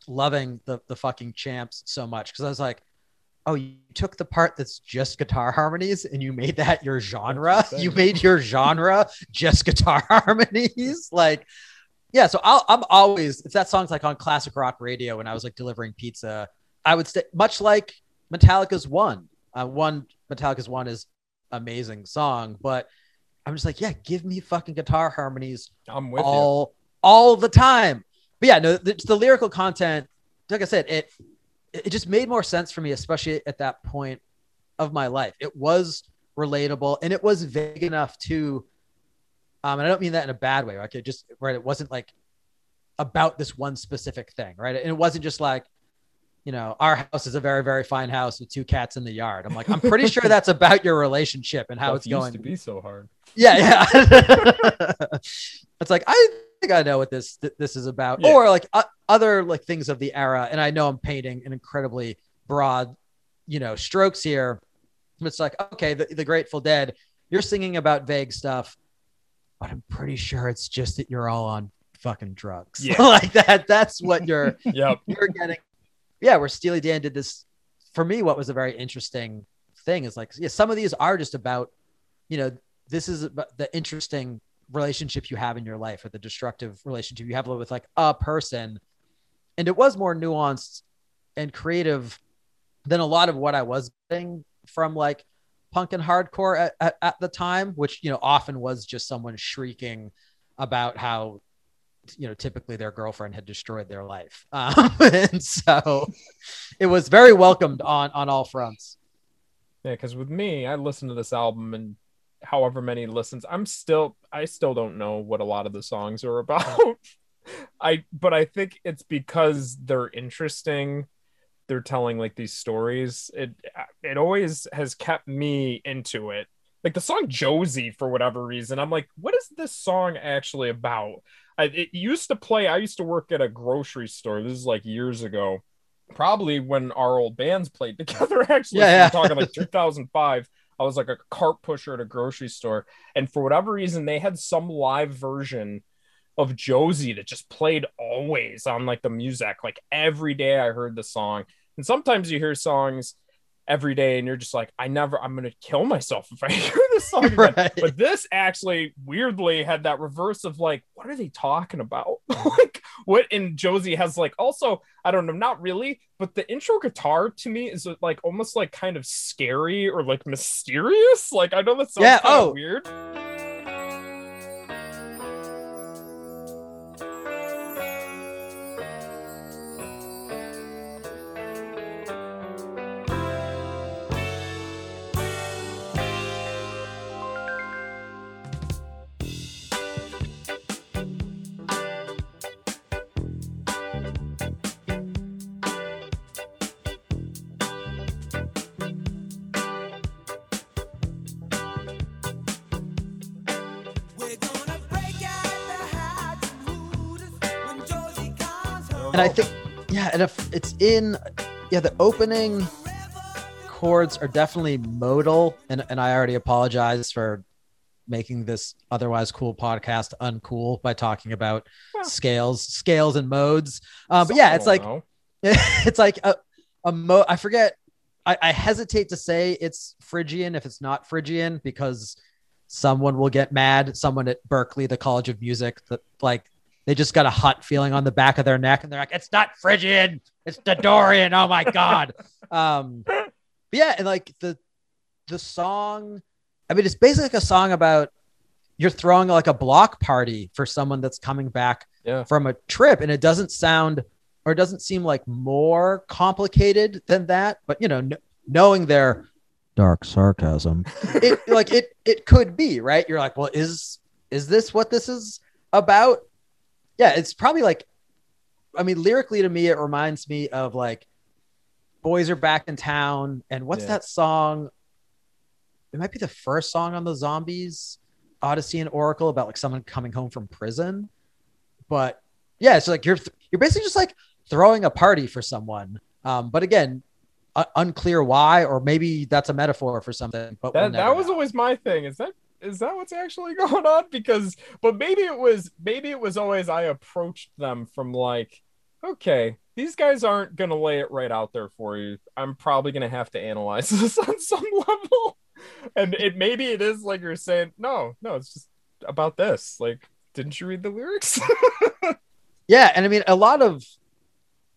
loving the the fucking champs so much because I was like, oh, you took the part that's just guitar harmonies and you made that your genre. You made your genre just guitar *laughs* harmonies. Like, yeah. So I'll, I'm always if that song's like on classic rock radio when I was like delivering pizza, I would stay much like Metallica's one. Uh, one Metallica's one is amazing song, but I'm just like, yeah, give me fucking guitar harmonies I'm with all all the time. But yeah, no, the, the lyrical content, like I said, it it just made more sense for me, especially at that point of my life. It was relatable and it was vague enough to, um, and I don't mean that in a bad way. Like it just right, it wasn't like about this one specific thing, right? And it wasn't just like, you know, our house is a very very fine house with two cats in the yard. I'm like, I'm pretty sure *laughs* that's about your relationship and how Stuff it's used going. to be so hard. Yeah, yeah. *laughs* it's like I think I know what this th- this is about, Yeah. or like uh, other like things of the era. And I know I'm painting an incredibly broad, you know, strokes here. It's like okay, the, the Grateful Dead. You're singing about vague stuff, but I'm pretty sure it's just that you're all on fucking drugs. Yeah. *laughs* like that. That's what you're Yep. you're getting yeah where steely dan did this for me what was a very interesting thing is like yeah some of these are just about you know this is the interesting relationship you have in your life or the destructive relationship you have with like a person. And it was more nuanced and creative than a lot of what i was getting from like punk and hardcore at, at, at the time which you know often was just someone shrieking about how you know typically their girlfriend had destroyed their life *laughs* um, and so it was very welcomed on on all fronts Yeah, because with me, I listened to this album and however many listens, I'm still I still don't know what a lot of the songs are about. *laughs* I but I think it's because they're interesting. They're telling like these stories. It it always has kept me into it. Like the song Josie for whatever reason, I'm like, what is this song actually about? I, it used to play. I used to work at a grocery store. This is like years ago probably when our old bands played *laughs* together actually Yeah, yeah. talking like 2005 i was like a cart pusher at a grocery store and for whatever reason they had some live version of josie that just played always on like the music like every day i heard the song and sometimes you hear songs every day and you're just like i never i'm gonna kill myself if i *laughs* hear this song *laughs* again. Right. but this actually weirdly had that reverse of like what are they talking about *laughs* like what and josie has like also i don't know not really but the intro guitar to me is like almost like kind of scary or like mysterious like i know that sounds Yeah, kind of oh. weird and i think yeah and if it's in yeah the opening chords are definitely modal and, and i already apologize for making this otherwise cool podcast uncool by talking about Well. scales scales and modes um, but yeah it's like know. *laughs* it's like a, a mo I forget. I, I hesitate to say it's Phrygian if it's not Phrygian because someone will get mad. Someone at Berklee, the College of Music, that like they just got a hot feeling on the back of their neck and they're like, it's not Phrygian, it's Dorian. Oh my god. um, but yeah, and like the the song, I mean, it's basically like a song about you're throwing like a block party for someone that's coming back Yeah. from a trip, and it doesn't sound or it doesn't seem like more complicated than that. But you know, kn- knowing their dark sarcasm, it like it it could be right. You're like, well, is is this what this is about? Yeah, it's probably like, I mean, lyrically to me, it reminds me of like, boys are back in town, and what's Yeah. that song? It might be the first song on the Zombies Odessey and Oracle about like someone coming home from prison, but yeah, it's like you're you're basically just like throwing a party for someone. Um, but again, u- unclear why, or maybe that's a metaphor for something. But we'll that, that was know. always my thing is that is that what's actually *laughs* going on? Because, but maybe it was, maybe it was always I approached them from like, okay, these guys aren't gonna lay it right out there for you. I'm probably gonna have to analyze *laughs* this on some level, and it maybe it is like you're saying, no, no, it's just about this. Like, didn't you read the lyrics? *laughs* Yeah, and I mean a lot of,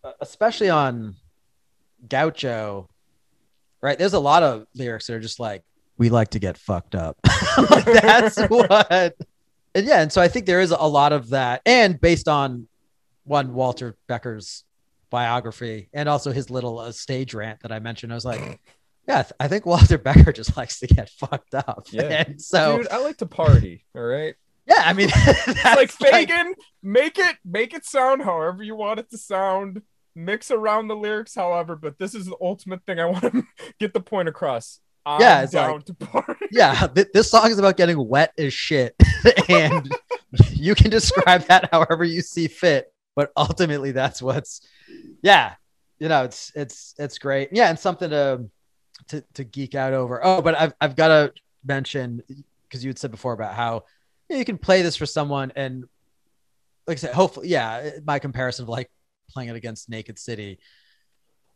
uh, especially on Gaucho, right? There's a lot of lyrics that are just like, "We like to get fucked up." *laughs* Like, that's *laughs* what. And yeah, and so I think there is a lot of that, and based on one Walter Becker's biography, and also his little uh, stage rant that I mentioned, I was like, *clears throat* "Yeah, I th- I think Walter Becker just *laughs* likes to get fucked up." Yeah. and so Dude, I like to party. All right. yeah, I mean, like Fagen, make it make it sound however you want it to sound. Mix around the lyrics, however, but this is the ultimate thing I want to get the point across. I'm Yeah, it's down like- to party. *laughs* yeah, th- this song is about getting wet as shit, *laughs* and you can describe that however you see fit. But ultimately, that's what's, yeah, you know, it's it's it's great. Yeah, and something to to, to geek out over. Oh, but I've I've got to mention because you had said before about how yeah, you can play this for someone, and like I said, hopefully, yeah, my comparison of like playing it against Naked City.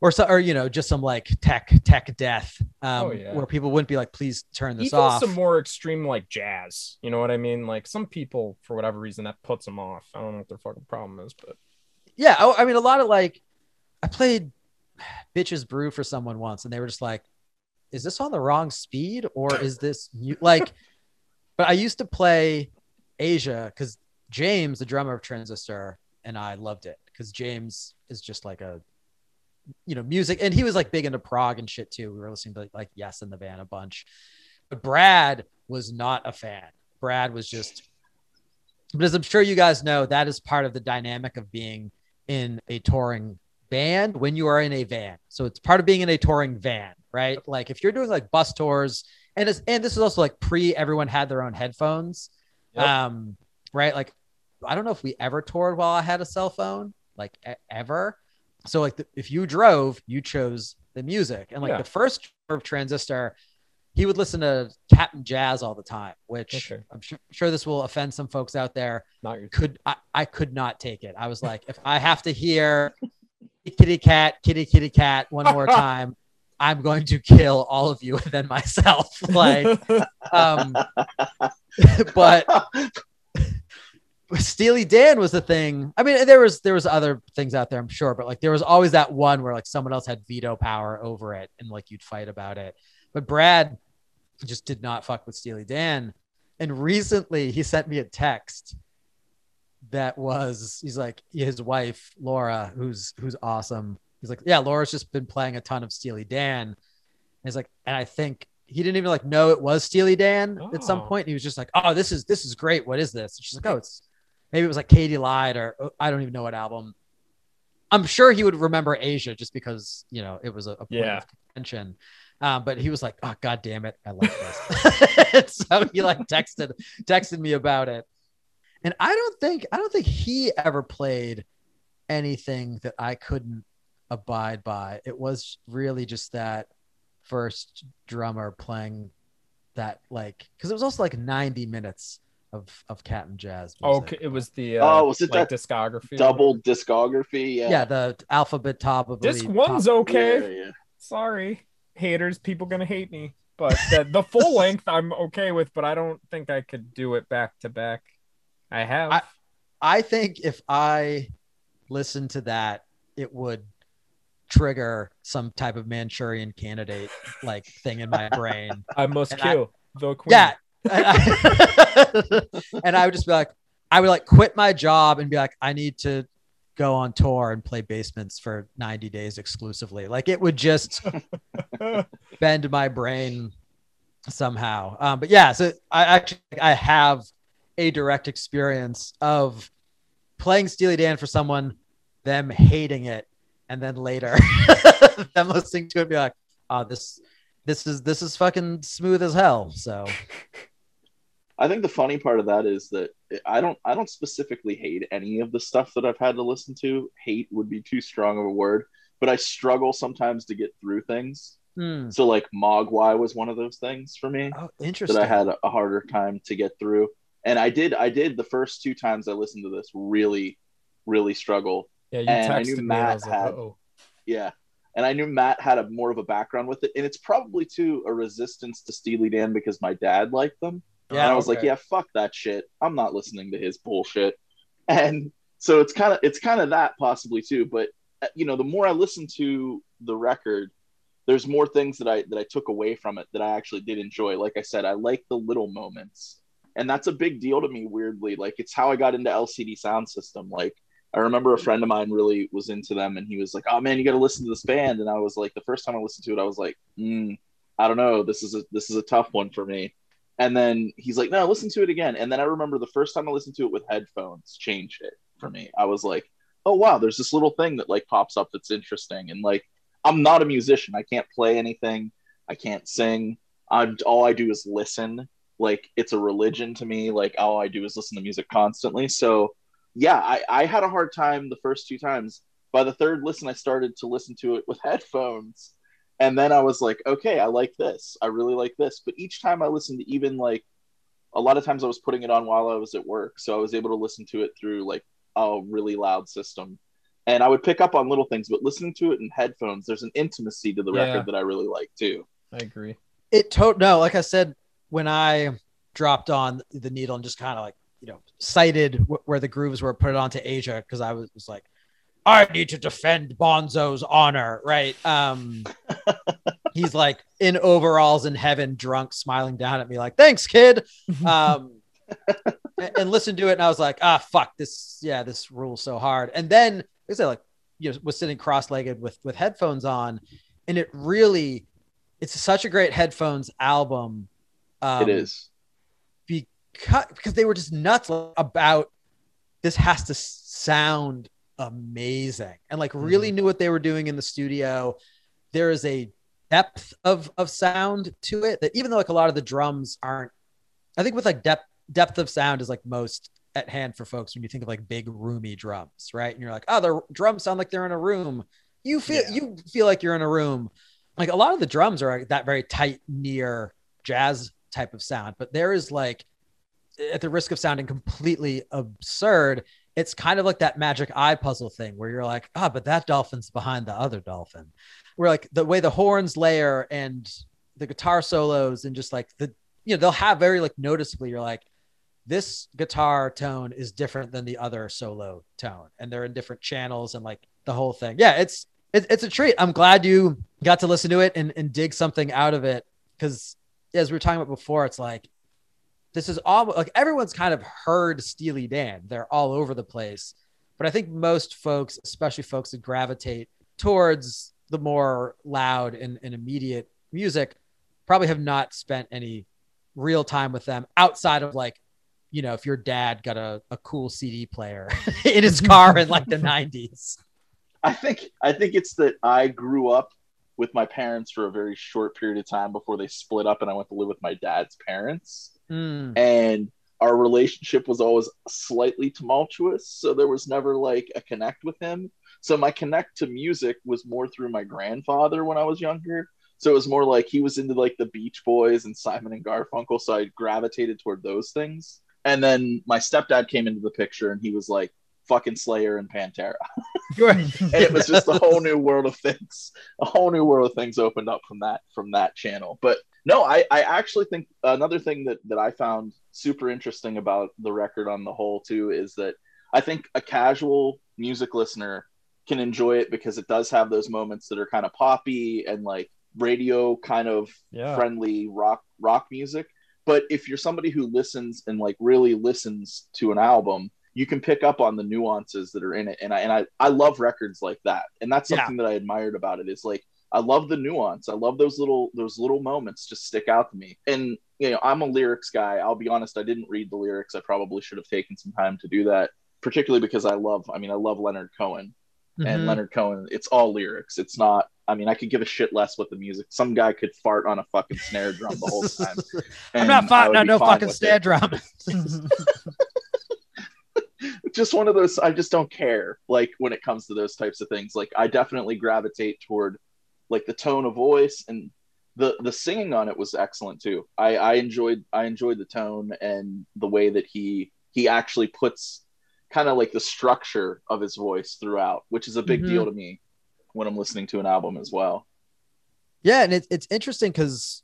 Or so, or you know, just some like tech tech death, um, Oh, yeah. where people wouldn't be like, "Please turn this Even off." some more extreme like jazz. You know what I mean? Like some people, for whatever reason, that puts them off. I don't know what their fucking problem is, but yeah oh, i mean a lot of like i played bitches brew for someone once and they were just like is this on the wrong speed or is this mu-? *laughs* like but i used to play aja because james the drummer of transistor and i loved it because james is just like a you know music and he was like big into prog and shit too we were listening to like yes in the van a bunch but brad was not a fan brad was just but as i'm sure you guys know that is part of the dynamic of being in a touring band when you are in a van. So it's part of being in a touring van, right? Like if you're doing like bus tours, and it's, and this is also like pre everyone had their own headphones, Yep. um, right? Like I don't know if we ever toured while I had a cell phone, like e- ever. So like the, if you drove, you chose the music, and like Yeah. the first of Transistor, he would listen to Cap'n Jazz all the time, which Okay. I'm sure, sure this will offend some folks out there not your could I, I could not take it. I was like, if I have to hear *laughs* kitty cat, kitty kitty cat one more *laughs* time, I'm going to kill all of you *laughs* and then myself. Like, um, but Steely Dan was the thing. I mean, there was there was other things out there, I'm sure, but like there was always that one where like someone else had veto power over it, and like you'd fight about it. But Brad just did not fuck with Steely Dan. And recently, he sent me a text that was he's like his wife Laura, who's who's awesome. He's like, yeah, Laura's just been playing a ton of Steely Dan. And he's like, and I think he didn't even like know it was Steely Dan at some Oh. point. He was just like, oh, this is this is great. What is this? And she's like, oh, it's maybe it was like Katy Lied or oh, I don't even know what album. I'm sure he would remember Aja just because you know it was a, a point Yeah. of contention. Um, but he was like, "Oh God damn it, I like this." *laughs* *laughs* So he like texted texted me about it, and I don't think I don't think he ever played anything that I couldn't abide by. It was really just that first drummer playing that like because it was also like 90 minutes of of Cap'n Jazz. music. okay, it was the uh, Oh, was it like that discography? Double whatever? discography. Yeah. yeah, the alphabet top of the Disc one's okay. Yeah, yeah. Sorry, haters, people gonna hate me. But the, the full *laughs* length I'm okay with, but I don't think I could do it back to back. I have. I- I think if I listened to that, it would trigger some type of Manchurian candidate like thing in my *laughs* brain. I must and I- kill the queen. Yeah. And I, *laughs* and I would just be like, I would like quit my job and be like, I need to go on tour and play basements for 90 days exclusively. Like it would just *laughs* bend my brain somehow. Um, but yeah, so I actually I have a direct experience of playing Steely Dan for someone, them hating it, and then later *laughs* them listening to it and be like, oh, this this is this is fucking smooth as hell. So *laughs* I think the funny part of that is that I don't I don't specifically hate any of the stuff that I've had to listen to. Hate would be too strong of a word, but I struggle sometimes to get through things. Hmm. So like Mogwai was one of those things for me Oh, that. I had a, a harder time to get through. And I did I did the first two times I listened to this really, really struggle. Yeah, you And I texted knew me. Matt I was like, had- oh, Yeah. And I knew Matt had a more of a background with it. And it's probably too a resistance to Steely Dan because my dad liked them. Yeah, and I was like, yeah, fuck that shit. I'm not listening to his bullshit. *laughs* And so it's kind of it's kind of that possibly too. But uh, you know, the more I listen to the record, there's more things that I that I took away from it that I actually did enjoy. Like I said, I like the little moments, and that's a big deal to me. Weirdly, like it's how I got into LCD Soundsystem. Like I remember a friend of mine really was into them, and he was like, "Oh man, you got to listen to this band." And I was like, the first time I listened to it, I was like, mm, "I don't know, this is a this is a tough one for me." And then he's like, "No, listen to it again." And then I remember the first time I listened to it with headphones changed it for me. I was like, "Oh wow, there's this little thing that like pops up that's interesting." And like, I'm not a musician. I can't play anything. I can't sing. I'm all I do is listen. Like it's a religion to me. Like all I do is listen to music constantly. So yeah, I, I had a hard time the first two times. By the third listen, I started to listen to it with *laughs* headphones. And then I was like, okay, I like this. I really like this. But each time I listened to even like a lot of times I was putting it on while I was at work. So I was able to listen to it through like a really loud system. And I would pick up on little things, but listening to it in headphones, there's an intimacy to the Yeah. record that I really like too. I agree. it to no like i said when i dropped on the needle and just kind of like you know cited wh- where the grooves were put onto aja because i was, was like i need to defend bonzo's honor right? Um *laughs* he's like in overalls in heaven drunk smiling down at me like thanks kid. *laughs* Um and, and listened to it and i was like ah fuck this yeah this rules so hard. And then like i said like you know was sitting cross-legged with with headphones on and it really it's such a great headphones album. Um, it is. Because because they were just nuts about this has to sound amazing. And like really mm-hmm. knew what they were doing in the studio. There is a depth of of sound to it that even though like a lot of the drums aren't i think with like depth depth of sound is like most at hand for folks when you think of like big roomy drums right? And you're like oh the drums sound like they're in a room. You feel Yeah. you feel like you're in a room. Like a lot of the drums are that very tight near jazz type of sound but there is like at the risk of sounding completely absurd it's kind of like that magic eye puzzle thing where you're like ah but that dolphin's behind the other dolphin. Where like the way the horns layer and the guitar solos and just like the you know they'll have very like noticeably you're like this guitar tone is different than the other solo tone and they're in different channels and like the whole thing. Yeah it's it, it's a treat. I'm glad you got to listen to it and, and dig something out of it because as we were talking about before it's like this is all like everyone's kind of heard steely dan. They're all over the place. But i think most folks especially folks that gravitate towards the more loud and, and immediate music probably have not spent any real time with them outside of like you know if your dad got a, a cool cd player *laughs* in his *laughs* car in like the 90s I think I think it's that I grew up with my parents for a very short period of time before they split up and I went to live with my dad's parents. Mm. And our relationship was always slightly tumultuous. So there was never like a connect with him. So my connect to music was more through my grandfather when I was younger. So it was more like he was into like the Beach Boys and Simon and Garfunkel. So I gravitated toward those things. And then my stepdad came into the picture and he was like, fucking Slayer and Pantera. *laughs* and it was just a whole new world of things a whole new world of things opened up from that from that channel but no i i actually think another thing that that i found super interesting about the record on the whole too is that i think a casual music listener can enjoy it because it does have those moments that are kind of poppy and like radio kind of Yeah. friendly rock rock music but if you're somebody who listens and like really listens to an album you can pick up on the nuances that are in it and i and i, I love records like that and that's Yeah. something that i admired about it is like i love the nuance i love those little those little moments just stick out to me and you know i'm a lyrics guy i'll be honest i didn't read the lyrics i probably should have taken some time to do that particularly because i love i mean i love leonard cohen and Mhm. Leonard Cohen, it's all lyrics. It's not. I mean, I could give a shit less with the music. Some guy could fart on a fucking snare drum the whole time. *laughs* i'm not would on no fucking snare it. drum *laughs* *laughs* Just one of those. I just don't care. Like when it comes to those types of things. Like I definitely gravitate toward like the tone of voice and the the singing on it was excellent too. I I enjoyed I enjoyed the tone and the way that he he actually puts kind of like the structure of his voice throughout, which is a big Mhm. deal to me when I'm listening to an album as well. Yeah, and it's it's interesting because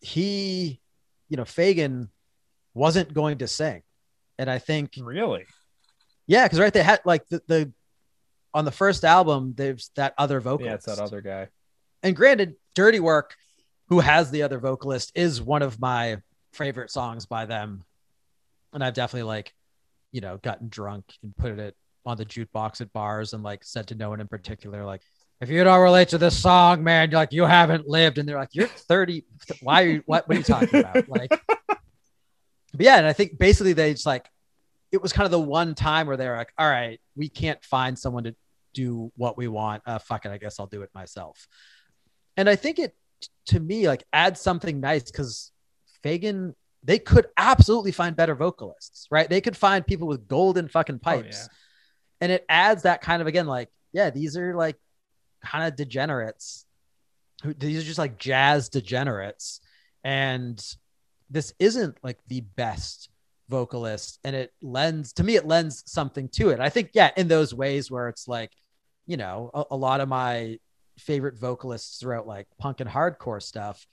he, you know, Fagen wasn't going to sing, and I think Really? yeah, because right they had like the, the on the first album there's that other vocalist. Yeah, it's that other guy. And granted, Dirty Work, who has the other vocalist, is one of my favorite songs by them, and I've definitely like, you know, gotten drunk and put it on the jukebox at bars and like said to no one in particular like. If you don't relate to this song, man, you're like you haven't lived, and they're like, "You're 30. Why are you? What? What are you talking about?" *laughs* Like, but yeah, and I think basically they just like it was kind of the one time where they were like, "All right, we can't find someone to do what we want. Uh, fuck it, I guess I'll do it myself." And I think it to me like adds something nice because Fagen they could absolutely find better vocalists, right? They could find people with golden fucking oh, pipes, yeah. and it adds that kind of again like, yeah, these are like kind of degenerates. Who these are just like jazz degenerates, and this isn't like the best vocalist and it lends to me it lends something to it i think yeah in those ways where it's like you know a, a lot of my favorite vocalists throughout like punk and hardcore stuff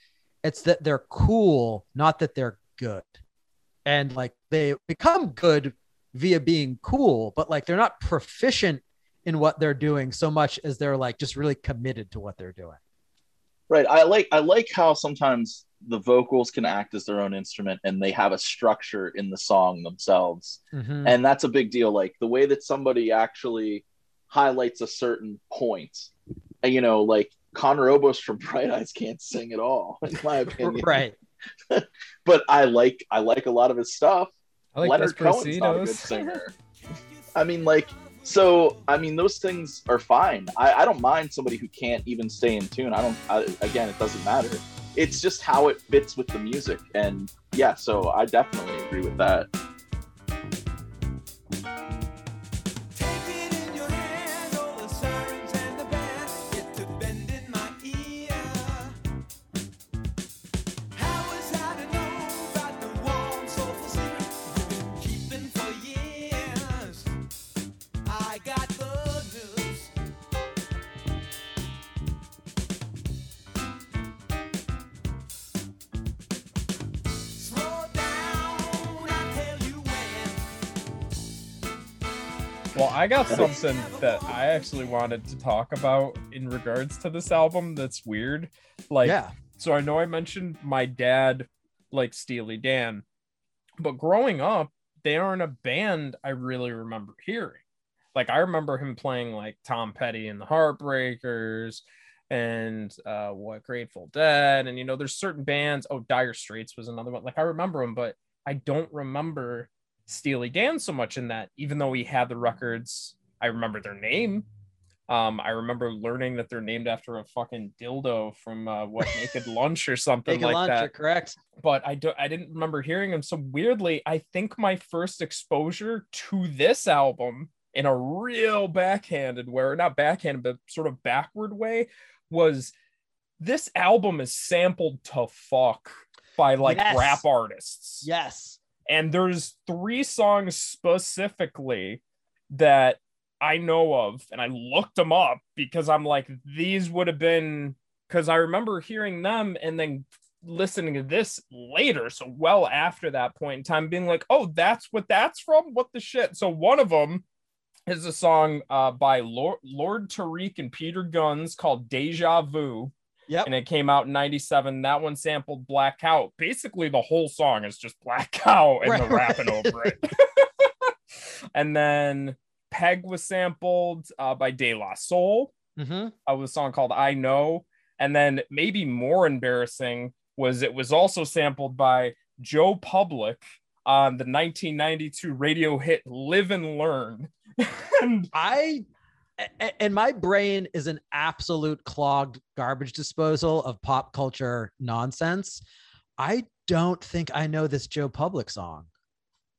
it's that they're cool not that they're good and like they become good via being cool but like they're not proficient in what they're doing so much as they're like just really committed to what they're doing Right. I like I like how sometimes the vocals can act as their own instrument and they have a structure in the song themselves. Mhm. And that's a big deal. Like the way that somebody actually highlights a certain point. And, you know, like Conor Oberst from Bright Eyes can't sing at all, in my opinion. *laughs* right *laughs* But I like I like a lot of his stuff. I like Leonard Cohen's not a good *laughs* singer. I mean, like, so I mean, those things are fine. I, I don't mind somebody who can't even stay in tune. I don't. I, again, it doesn't matter. It's just how it fits with the music, and yeah. So I definitely agree with that. I got something that I actually wanted to talk about in regards to this album that's weird. Like, yeah so I know I mentioned my dad like Steely Dan, but growing up, they aren't a band I really remember hearing. Like I remember him playing like Tom Petty and the Heartbreakers and uh what Grateful Dead and you know there's certain bands oh Dire Straits was another one like I remember them but I don't remember Steely Dan so much in that even though we had the records I remember their name um I remember learning that they're named after a fucking dildo from uh what *laughs* Naked Lunch or something like lunch, that correct but I don't I didn't remember hearing them. So weirdly, I think my first exposure to this album in a real backhanded where not backhanded, but sort of backward way was this album is sampled to fuck by like Yes. rap artists. yes And there's three songs specifically that I know of, and I looked them up because I'm like, these would have been because I remember hearing them and then listening to this later, so well after that point in time, being like, oh, that's what that's from. What the shit? So one of them is a song uh, by Lord, Lord Tariq and Peter Gunz called Deja Vu Yep. and it came out in 97 that one sampled black cow. Basically the whole song is just black cow and the Right, rapping right. over it. *laughs* And then peg was sampled uh, by de la soul hmm uh, with a song called i know. And then maybe more embarrassing was it was also sampled by joe public on the 1992 radio hit live and learn. *laughs* And I and my brain is an absolute clogged garbage disposal of pop culture nonsense. I don't think I know this Joe Public song.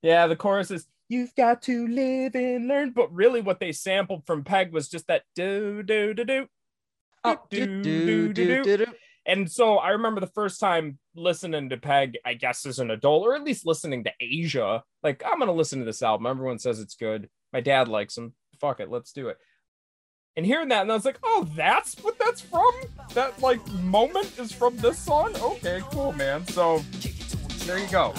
Yeah, the chorus is "You've got to live and learn," but really, what they sampled from Peg was just that do do do do oh, do do do do do. And so I remember the first time listening to Peg, I guess as an adult, or at least listening to Aja. Like, I'm gonna listen to this album. Everyone says it's good. My dad likes him. Fuck it, let's do it. And hearing that, and I was like, oh, that's what that's from? That like moment is from this song? Okay, cool, man. So there you go.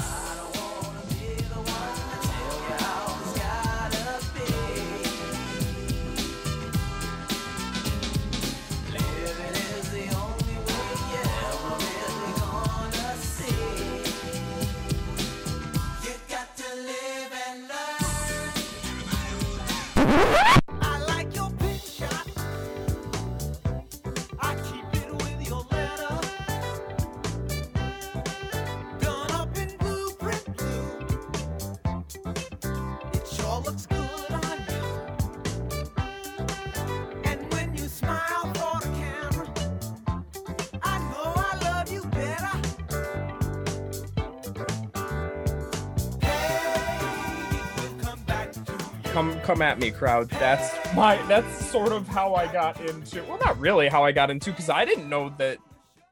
Come at me crowd. That's my that's sort of how i got into well not really how i got into because i didn't know that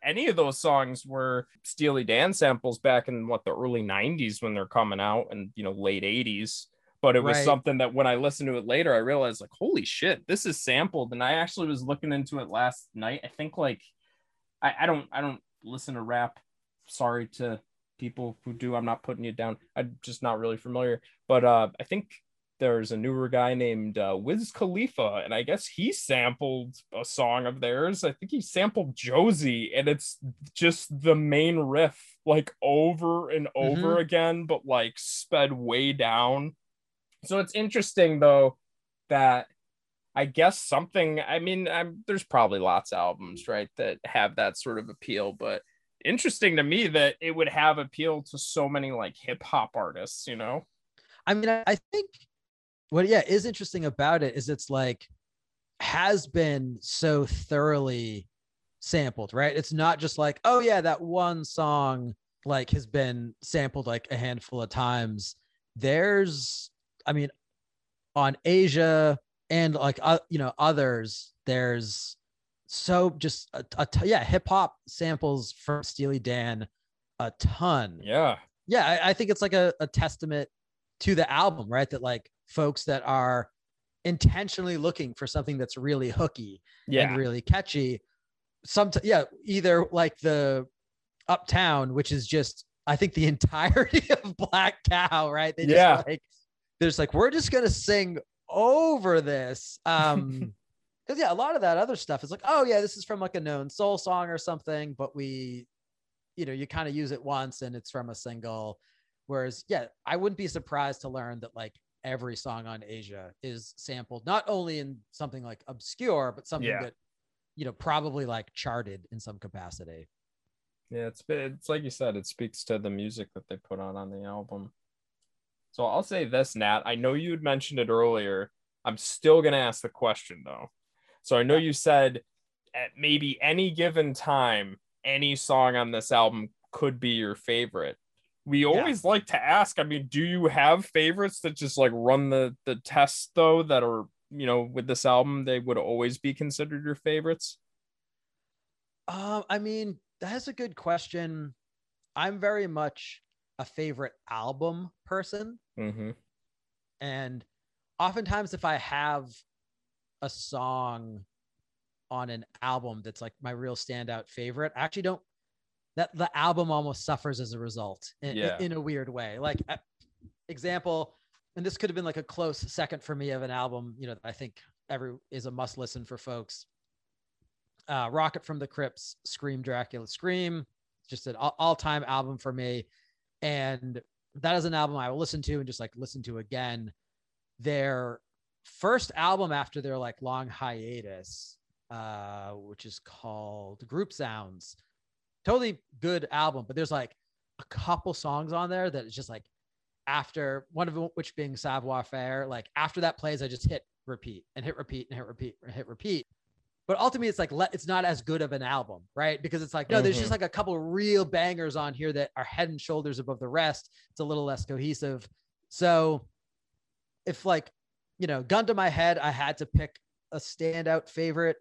any of those songs were steely dan samples back in what the early 90s when they're coming out and you know late 80s but it was Right. something that when i listened to it later i realized like holy shit this is sampled. And i actually was looking into it last night. I think like i, I don't i don't listen to rap. Sorry to people who do. I'm not putting you down. I'm just not really familiar. But uh i think there's a newer guy named uh, Wiz Khalifa, and I guess he sampled a song of theirs. I think he sampled Josie, and it's just the main riff, like over and over again, but like sped way down. So it's interesting though that I guess something. I mean, I'm, there's probably lots of albums, right, that have that sort of appeal, but interesting to me that it would have appeal to so many like hip hop artists, you know? I mean, I think what yeah is interesting about it is it's like has been so thoroughly sampled, right? It's not just like, oh yeah, that one song like has been sampled like a handful of times. There's, I mean, on Aja and like uh, you know others, there's so just a, a t- yeah hip hop samples from Steely Dan a ton Yeah. yeah I, I think it's like a, a testament to the album right that like folks that are intentionally looking for something that's really hooky Yeah. and really catchy some yeah either like the uptown which is just i think the *laughs* entirety of black cow right they just Yeah. like there's like we're just gonna sing over this *laughs* um because yeah a lot of that other stuff is like oh yeah this is from like a known soul song or something but we you know you kind of use it once and it's from a single whereas yeah i wouldn't be surprised to learn that like every song on aja is sampled not only in something like obscure but something Yeah. that you know probably like charted in some capacity Yeah, it's it's like you said, it speaks to the music that they put on on the album. So I'll say this, Nat. I know you had mentioned it earlier. I'm still gonna ask the question though. So I know you said at maybe any given time, any song on this album could be your favorite. We always like to ask. I mean, do you have favorites that just like run the the test though that are you know with this album they would always be considered your favorites? Um, I mean, that's a good question. I'm very much a favorite album person. Mm-hmm. And oftentimes, if I have a song on an album that's like my real standout favorite, I actually don't, that the album almost suffers as a result in, in- Yeah. in a weird way. Like, uh, example, and this could have been like a close second for me of an album, you know, that I think every is a must listen for folks. Uh, Rocket from the Crypts, Scream Dracula Scream, just an all time album for me. And that is an album I will listen to and just like listen to again. Their first album after their like long hiatus, uh, which is called Group Sounds. Totally good album, but there's like a couple songs on there that is just like after one of them, which being Savoir Faire, like after that plays, I just hit repeat and hit repeat and hit repeat and hit repeat. But ultimately, it's like it's not as good of an album, right? Because it's like no, there's Mhm. just like a couple real bangers on here that are head and shoulders above the rest. It's a little less cohesive. So, if like you know, gun to my head, I had to pick a standout favorite.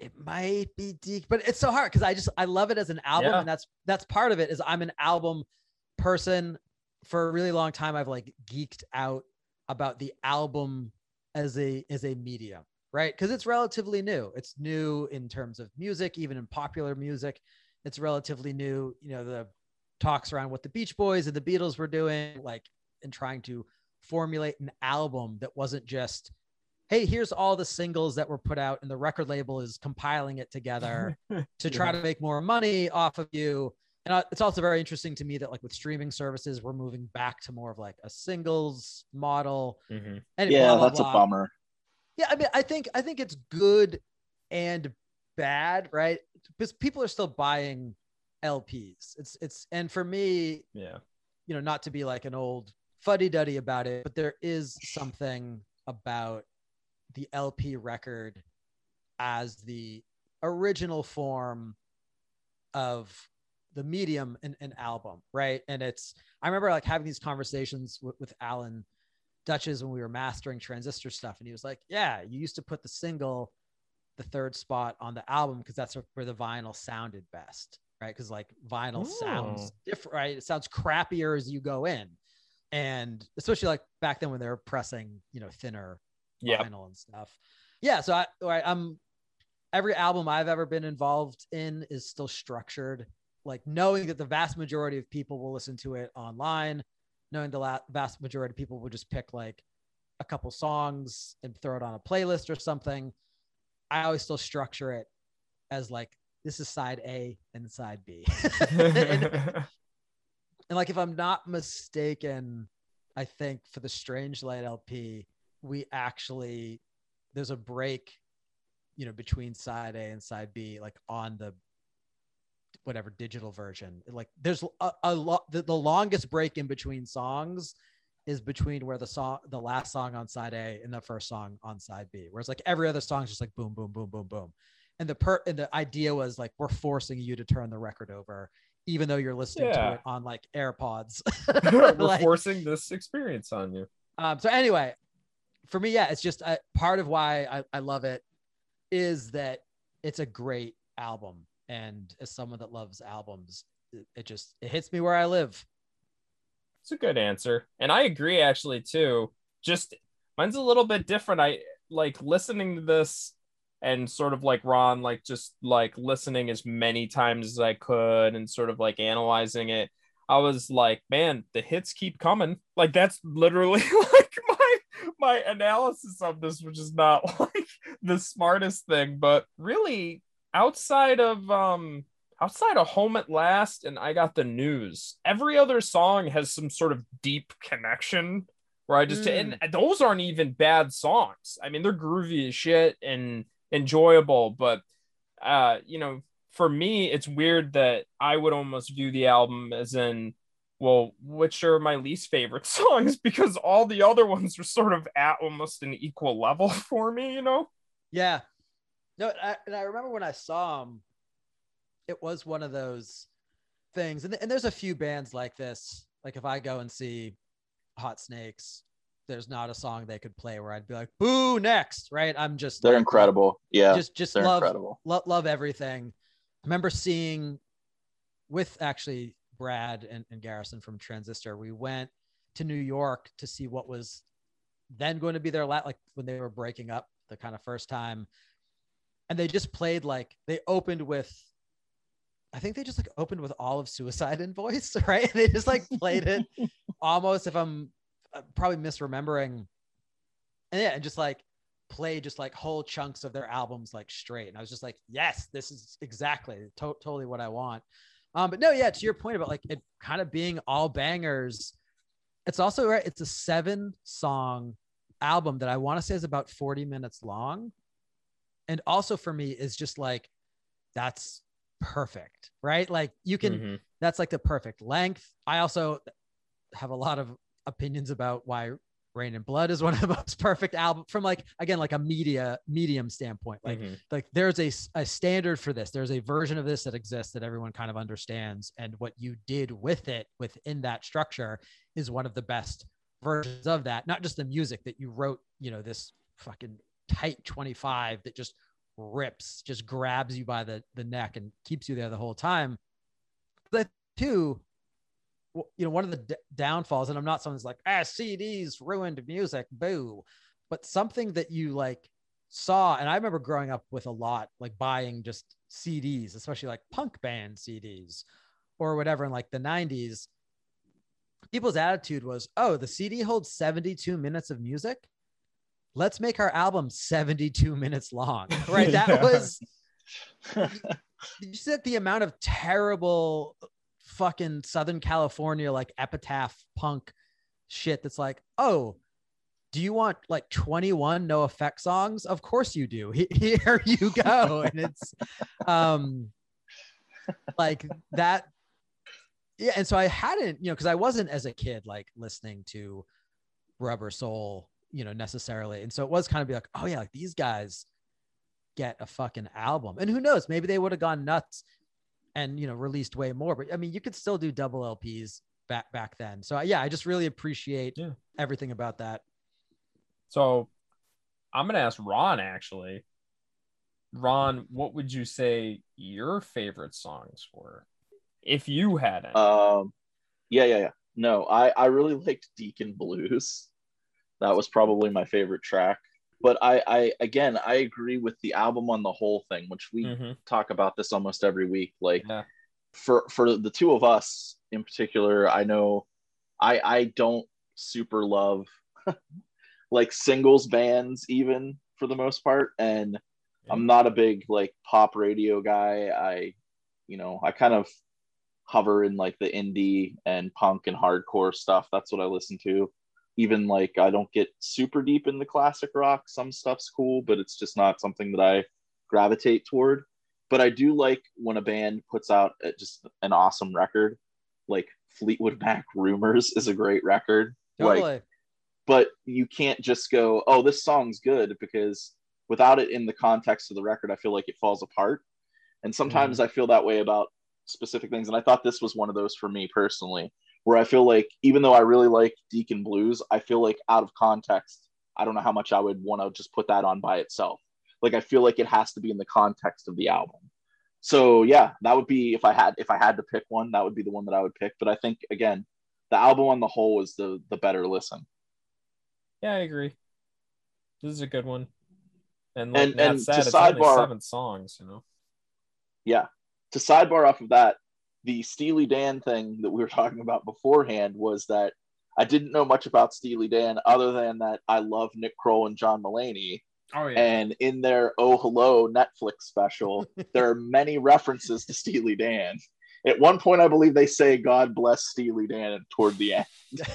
It might be deep, but it's so hard because I just I love it as an album, Yeah. and that's that's part of it. Is I'm an album person for a really long time. I've like geeked out about the album as a as a medium, right? Because it's relatively new. It's new in terms of music, even in popular music. It's relatively new. You know, the talks around what the Beach Boys and the Beatles were doing, like in trying to formulate an album that wasn't just hey here's all the singles that were put out and the record label is compiling it together *laughs* to try Yeah. to make more money off of you and uh, it's also very interesting to me that like with streaming services we're moving back to more of like a singles model Mhm. and Yeah, blah, blah, that's a bummer. yeah i mean i think i think it's good and bad right because people are still buying lps it's it's and for me Yeah. you know, not to be like an old fuddy duddy about it, but there is something about the LP record as the original form of the medium in an album, right? And it's, I remember like having these conversations with, with Alan Douches when we were mastering transistor stuff. And he was like, Yeah, you used to put the single, the third spot on the album because that's where the vinyl sounded best, right? Because like vinyl sounds Oh. different, right? It sounds crappier as you go in. And especially like back then when they were pressing, you know, thinner Yeah. and stuff. Yeah. So I, I, I'm every album I've ever been involved in is still structured like knowing that the vast majority of people will listen to it online, knowing the la- vast majority of people will just pick like a couple songs and throw it on a playlist or something. I always still structure it as like this is side A and side B. *laughs* and, and like if I'm not mistaken, I think for the Strange Light LP, we actually there's a break, you know, between side A and side B, like on the whatever digital version. Like there's a, a lot the, the longest break in between songs is between where the song the last song on side A and the first song on side B. Whereas like every other song is just like boom, boom, boom, boom, boom. And the per and the idea was like we're forcing you to turn the record over, even though you're listening Yeah. to it on like AirPods. *laughs* *laughs* We're Like- forcing this experience on you. um, so anyway, for me, yeah, it's just uh, part of why I, I love it is that it's a great album, and as someone that loves albums, it, it just it hits me where I live. It's a good answer. And I agree actually too. Just mine's a little bit different. I like listening to this and sort of like Ron, like just like listening as many times as I could and sort of like analyzing it. I was like, man, the hits keep coming. Like that's literally *laughs* like my analysis of this, which is not *laughs* like the smartest thing, but really outside of um outside of home at last and i got the news every other song has some sort of deep connection where i just and those aren't even bad songs. I mean they're groovy as shit and enjoyable but uh you know for me it's weird that i would almost view the album as in well which are my least favorite *laughs* songs because all the other ones are sort of at almost an equal level *laughs* for me you know Yeah, no, I, and I remember when I saw them, it was one of those things, and, and there's a few bands like this. Like if I go and see Hot Snakes, there's not a song they could play where I'd be like, "Boo!" Next, right? I'm just They're like, incredible. Yeah, Just just love incredible. lo- love everything. I remember seeing with actually Brad and, and Garrison from Transistor, we went to New York to see what was then going to be their lat like when they were breaking up the kind of first time. And they just played like they opened with I think they just like opened with all of Suicide Invoice, *laughs* right? they just like played it *laughs* almost if I'm uh, probably misremembering. And yeah, and just like play just like whole chunks of their albums like straight. And I was just like, yes, this is exactly to- totally what I want. Um, but no, yeah, to your point about like it kind of being all bangers. It's also right. It's a seven song album that I want to say is about 40 minutes long. And also for me is just like, that's perfect, right? Like you can, Mhm. that's like the perfect length. I also have a lot of opinions about why Reign in Blood is one of the *laughs* most perfect albums from like again like a media medium standpoint. Like Mhm. like there's a a standard for this. There's a version of this that exists that everyone kind of understands, and what you did with it within that structure is one of the best versions of that. Not just the music that you wrote, you know, this fucking tight 25 that just rips, just grabs you by the the neck and keeps you there the whole time. But two, you know, one of the d- downfalls, and I'm not someone's like, ah, CDs ruined music, boo, but something that you like saw, and I remember growing up with a lot, like buying just CDs, especially like punk band CDs or whatever in like the 90s. People's attitude was, oh, the CD holds 72 minutes of music. Let's make our album 72 minutes long. *laughs* Right. That was did you see that the amount of terrible fucking Southern California like epitaph punk shit that's like, oh, do you want like 21 NOFX songs? Of course you do. *laughs* Here you go. And it's um like that. Yeah. And so I hadn't, you know, because I wasn't as a kid like listening to Rubber Soul, you know, necessarily. And so it was kind of be like, oh yeah, like these guys get a fucking album. And who knows, maybe they would have gone nuts and you know released way more. But I mean, you could still do double LPs back back then. So yeah, I just really appreciate Yeah. everything about that. So I'm gonna ask Ron actually. Ron, what would you say your favorite songs were? If you had any. Um, yeah, yeah, yeah. No, I I really liked Deacon Blues. That was probably my favorite track. But I I again I agree with the album on the whole thing, which we Mhm. talk about this almost every week. Like Yeah. for for the two of us in particular, I know I I don't super love *laughs* like singles bands even for the most part and I'm not a big like pop radio guy. I you know, I kind of hover in like the indie and punk and hardcore stuff. That's what I listen to. Even like I don't get super deep in the classic rock. Some stuff's cool, but it's just not something that I gravitate toward. But I do like when a band puts out just an awesome record. Like Fleetwood Mac Rumors is a great record. Totally. Like but you can't just go, oh, this song's good because without it in the context of the record, I feel like it falls apart. And sometimes mm-hmm. I feel that way about specific things. And I thought this was one of those for me personally, where I feel like even though I really like Deacon Blues, I feel like out of context, I don't know how much I would want to just put that on by itself. Like I feel like it has to be in the context of the album. So yeah, that would be if I had if I had to pick one, that would be the one that I would pick. But I think again, the album on the whole is the the better listen. Yeah, I agree. This is a good one. And like And- Matt and to said, it's only sidebar- seven songs, you know. yeah to sidebar off of that the steely dan thing that we were *laughs* talking about beforehand was that i didn't know much about steely dan other than that i love nick kroll and john mulaney. Oh yeah. and in their oh hello netflix special *laughs* there are many references to steely dan. At one point i believe they say god bless steely dan toward the end. *laughs*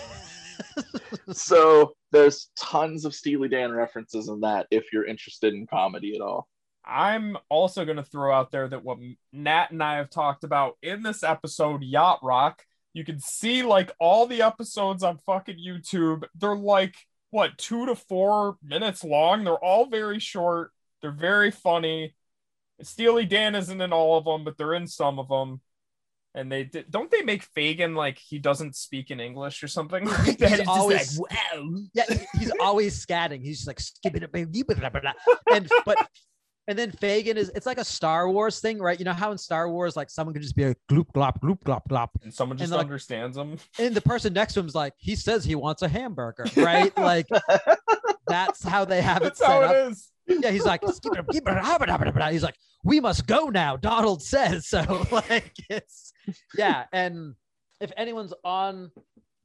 So there's tons of steely dan references in that if you're interested in comedy at all I'm also going to throw out there that what Nat and I have talked about in this episode, Yacht Rock, you can see like all the episodes on fucking YouTube. They're like, what, two to four minutes long? They're all very short. They're very funny. Steely Dan isn't in all of them, but they're in some of them. And they did, don't they make Fagen like he doesn't speak in English or something? *laughs* like He's that? just always- like, wow. yeah, he's always scatting. He's just like skipping it, and but and then Fagen is it's like a Star Wars thing, right? You know how in Star Wars, like someone could just be a gloop glop gloop glop glop, And someone just like- understands them. *laughs* and the person next to him's like, he says he wants a hamburger, right? *laughs* like that's how they have it That's set how up. it is. Yeah, he's like, "Skip it, it, habba, habba, habba." he's like, we must go now. Donald says so. *laughs* Like it's yeah, and if anyone's on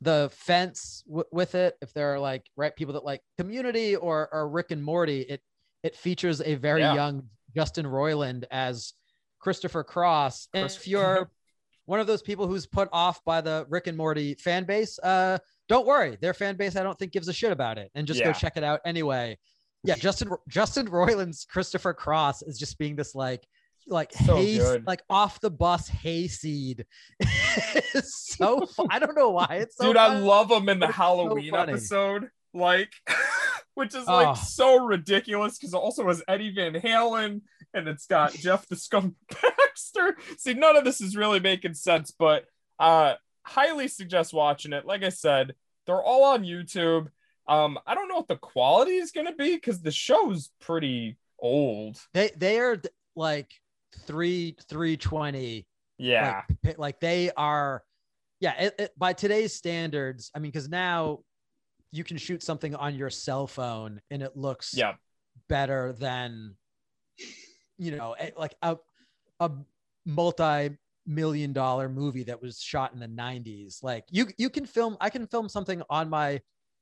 the fence w- with it, if there are like right people that like Community or or Rick and Morty, it it features a very Yeah. young Justin Roiland as Christopher Cross. And if you're *laughs* one of those people who's put off by the Rick and Morty fan base, uh, don't worry. Their fan base, I don't think, gives a shit about it, and just go check it out anyway. Yeah, Justin Justin Roiland's Christopher Cross is just being this like like So hay, good. like off the bus hayseed. *laughs* it's so *laughs* fu- I don't know why it's so Dude, I love him in the it's Halloween funny. episode. Like, *laughs* which is like Oh. so ridiculous because also has Eddie Van Halen and it's got *laughs* Jeff the Skunk Baxter. *laughs* See, none of this is really making sense, but uh highly suggest watching it. Like I said, they're all on YouTube. Um, I don't know what the quality is gonna be because the show's pretty old. They they are like three three twenty. Yeah. Like, like they are. Yeah. It, it, by today's standards, I mean, because now you can shoot something on your cell phone and it looks yeah. better than you know like a a multi million dollar movie that was shot in the 90s like you you can film i can film something on my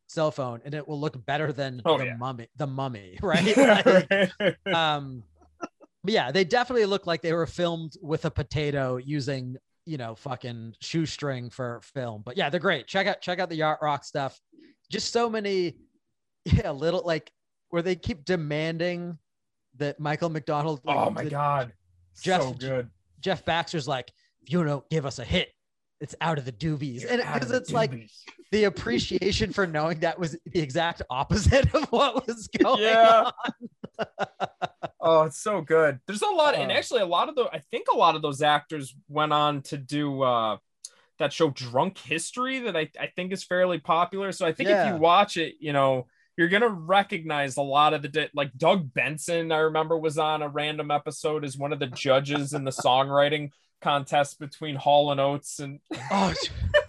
cell phone and it will look better than Oh, the yeah. mummy the mummy *laughs* *laughs* right? Like, um yeah they definitely look like they were filmed with a potato using you know fucking shoestring for film. But yeah they're great. Check out check out the yacht rock stuff just so many *laughs* yeah little like where they keep demanding that michael mcdonald like, oh my the- god. Jeff- so good. jeff baxter's like if you don't give us a hit it's out of the doobies and because it's like the appreciation for knowing that was the exact opposite of what was *laughs* going Yeah. on *laughs* Oh, it's so good. There's a lot, and Uh. actually, a lot of the I think a lot of those actors went on to do uh that show Drunk History that I, I think is fairly popular. So I think if you watch it, you know, you're gonna recognize a lot of the di- like Doug Benson. I remember was on a random episode as one of the judges in the *laughs* songwriting contest between Hall and Oates and oh,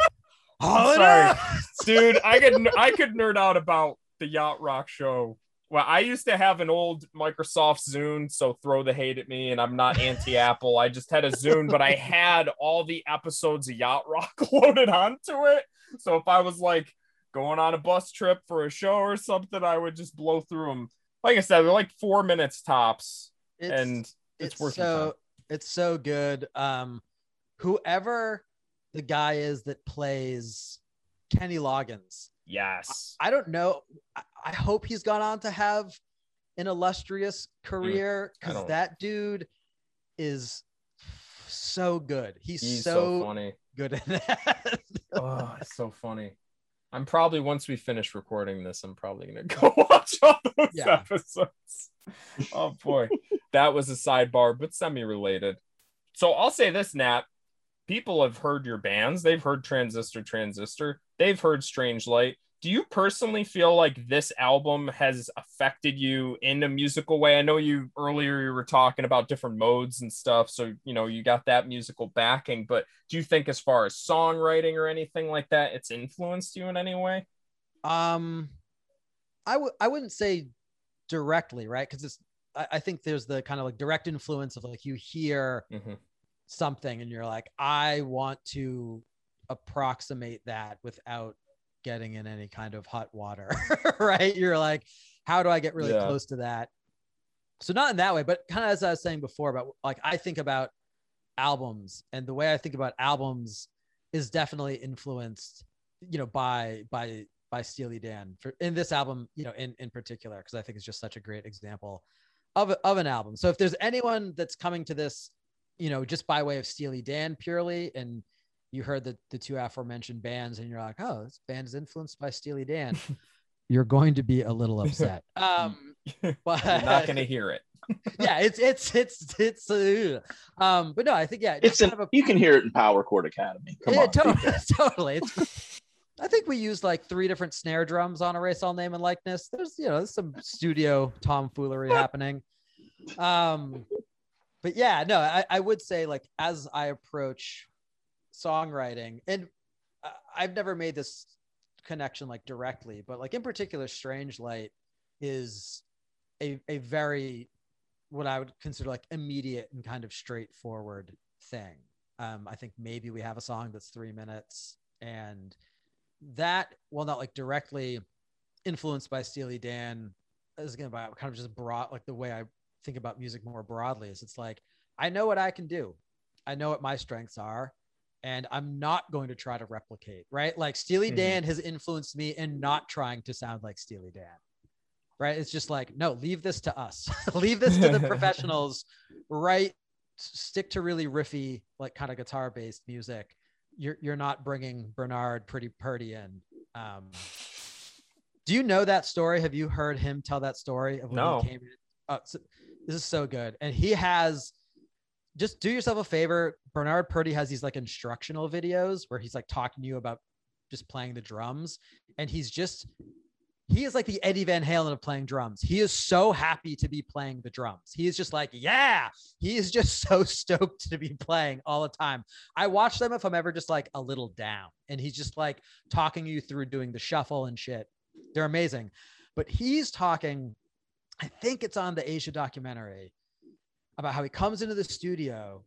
*laughs* I'm sorry, dude. I could I could nerd out about the Yacht Rock show. Well, I used to have an old Microsoft Zune, so throw the hate at me. And I'm not anti-Apple. I just had a Zune, but I *laughs* had all the episodes of Yacht Rock *laughs* loaded onto it. So if I was like going on a bus trip for a show or something, I would just blow through them. Like I said, they're like four minutes tops, it's, and it's, worth your so it's so good um whoever the guy is that plays kenny loggins Yes. i don't know i, hope he's gone on to have an illustrious career mm, because don't- that dude is so good he's, He's so, so funny. good at that *laughs* oh, it's so funny. I'm probably once we finish recording this, I'm probably gonna *laughs* go watch all those Yeah. episodes. Oh boy, that was a sidebar, but semi-related. So I'll say this, Nat. People have heard your bands. They've heard Transistor, Transistor. They've heard Strange Light. Do you personally feel like this album has affected you in a musical way? I know you earlier you were talking about different modes and stuff, so you know you got that musical backing. But do you think, as far as songwriting or anything like that, it's influenced you in any way? Um, I would I wouldn't say directly, right? Because it's I, I think there's the kind of like direct influence of like you hear Mhm. something and you're like, I want to approximate that without getting in any kind of hot water, *laughs* right? You're like, how do I get really Yeah. close to that? So not in that way, but kind of as I was saying before about like I think about albums and the way I think about albums is definitely influenced, you know, by by by Steely Dan for in this album, you know, in in particular, because I think it's just such a great example of of an album. So if there's anyone that's coming to this, you know, just by way of Steely Dan purely, and you heard the the two aforementioned bands, and you're like, oh, this band is influenced by Steely Dan, *laughs* you're going to be a little upset. *laughs* Um, *laughs* but You're not gonna hear it. yeah, it's it's it's it's uh, um, but no, I think yeah, It's just an, kind of a you can hear it in Power Chord Academy. Come yeah, on. totally, totally. It's, I think we used like three different snare drums on a Erase All Name and Likeness. There's, you know, there's some studio tomfoolery happening. Um, but yeah, no, I, I would say like as I approach songwriting, and I've never made this connection like directly, but like in particular, Strange Light is a a very what I would consider like immediate and kind of straightforward thing. Um, I think maybe we have a song that's three minutes, and that, while not like directly influenced by Steely Dan, is again about kind of just brought like the way I think about music more broadly is it's like I know what I can do, I know what my strengths are, and I'm not going to try to replicate. Right? Like Steely Mhm. Dan has influenced me in not trying to sound like Steely Dan. Right? It's just like no, leave this to us, *laughs* leave this to the *laughs* professionals. Right? Stick to really riffy, like kind of guitar based music you're you're not bringing Bernard Pretty Purdie in. Um, do you know that story? Have you heard him tell that story of when No. he came in? Uh, so- this is so good, and he has. Just do yourself a favor. Bernard Purdie has these like instructional videos where he's like talking to you about just playing the drums, and he's just he is like the Eddie Van Halen of playing drums. He is so happy to be playing the drums. He is just like, yeah, he is just *laughs* so stoked to be playing all the time. I watch them if I'm ever just like a little down and he's just like talking you through doing the shuffle and shit. They're amazing. But he's talking, I think it's on the Aja documentary about how he comes into the studio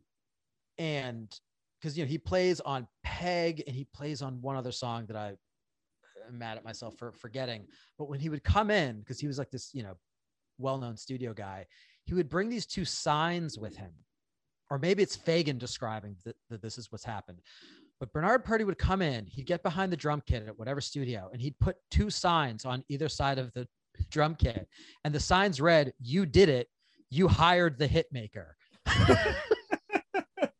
and because you know he plays on Peg and he plays on one other song that I am mad at myself for forgetting. But when he would come in, because he was like this, you know, well-known studio guy, he would bring these two signs with him. Or maybe it's Fagen describing that, that this is what's happened. But Bernard Purdie would come in, he'd get behind the drum kit at whatever studio, and he'd put two signs on either side of the drum kit. And the signs read, You did it, you hired the hit maker. *laughs*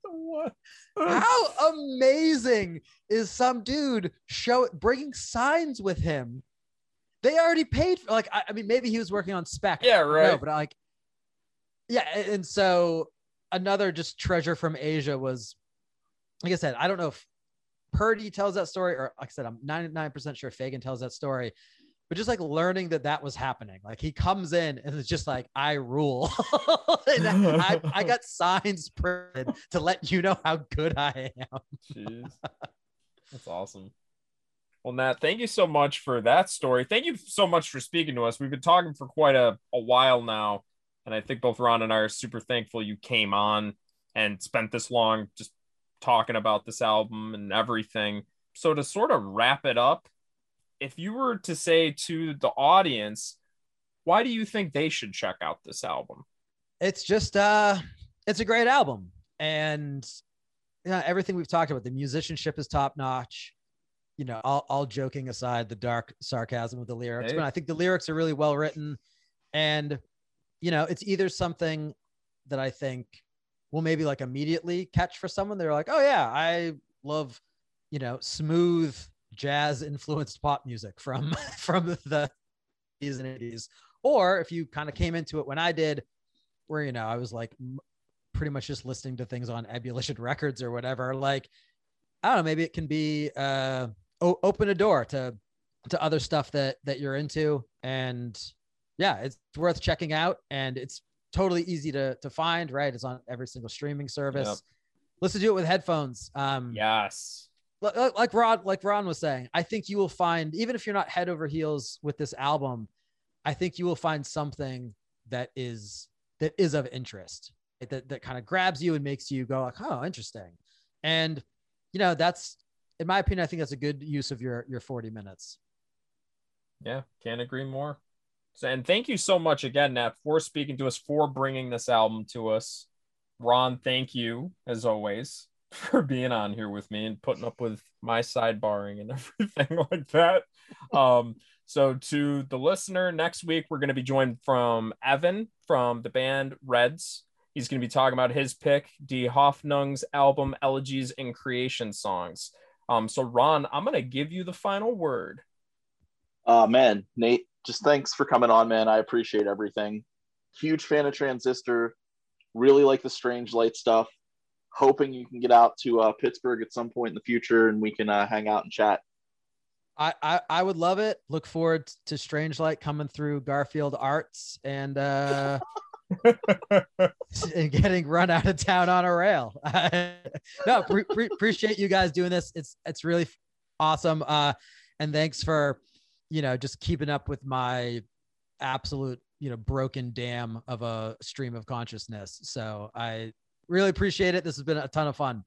what? How amazing is some dude show bringing signs with him? They already paid for like I, I mean maybe he was working on spec. Yeah, right. but like yeah, and so another just treasure from Aja was like I said, I don't know if Purdie tells that story or like I said, I'm 99% sure Fagen tells that story. But just like learning that that was happening, like he comes in and it's just like I rule, *laughs* and I, I *laughs* got signs printed to let you know how good I am. Jeez. *laughs* That's awesome. Well, Nat, thank you so much for that story. Thank you so much for speaking to us. We've been talking for quite a, a while now. And I think both Ron and I are super thankful you came on and spent this long just talking about this album and everything. So, to sort of wrap it up, if you were to say to the audience, why do you think they should check out this album? it's just uh it's a great album and you know, everything we've talked about the musicianship is top notch you know all, all joking aside the dark sarcasm of the lyrics Hey. but i think the lyrics are really well written and you know it's either something that i think will maybe like immediately catch for someone they're like oh yeah i love you know smooth jazz influenced pop music from *laughs* from the 80s and 80s or if you kind of came into it when i did where you know I was like m- pretty much just listening to things on Ebullition *laughs* Records or whatever. Like I don't know, maybe it can be uh o- open a door to to other stuff that that you're into, and yeah, it's worth checking out, and it's totally easy to to find. Right, it's on every single streaming service. Yep. Listen to it with headphones. Um, Yes. Li- li- like Ron, like Ron was saying, I think you will find, even if you're not head over heels with this album, I think you will find something that is that is of interest that that kind of grabs you and makes you go like, oh, interesting. And you know, that's in my opinion, I think that's a good use of your your 40 minutes. Yeah, can't agree more. So, and thank you so much again, Nat, for speaking to us, for bringing this album to us. Ron, thank you as always for being on here with me and putting up with my sidebarring and *laughs* everything like that. Um, so to the listener, next week we're going to be joined from Evan from the band Reds. He's going to be talking about his pick, Die Hoffnung's album Elegies and Creation Songs. Um, so Ron, I'm going to give you the final word. Uh man, Nate, just thanks for coming on, man. I appreciate everything. Huge fan of Transistor. Really like the Strange Light stuff. Hoping you can get out to uh, Pittsburgh at some point in the future and we can uh, hang out and chat. I, I I would love it. Look forward to Strange Light coming through Garfield Arts and uh and getting run out of town on a rail. *laughs* no, pre- pre- appreciate you guys doing this. It's it's really awesome. Uh, and thanks for you know just keeping up with my absolute you know broken dam of a stream of consciousness. So I really appreciate it. This has been a ton of fun.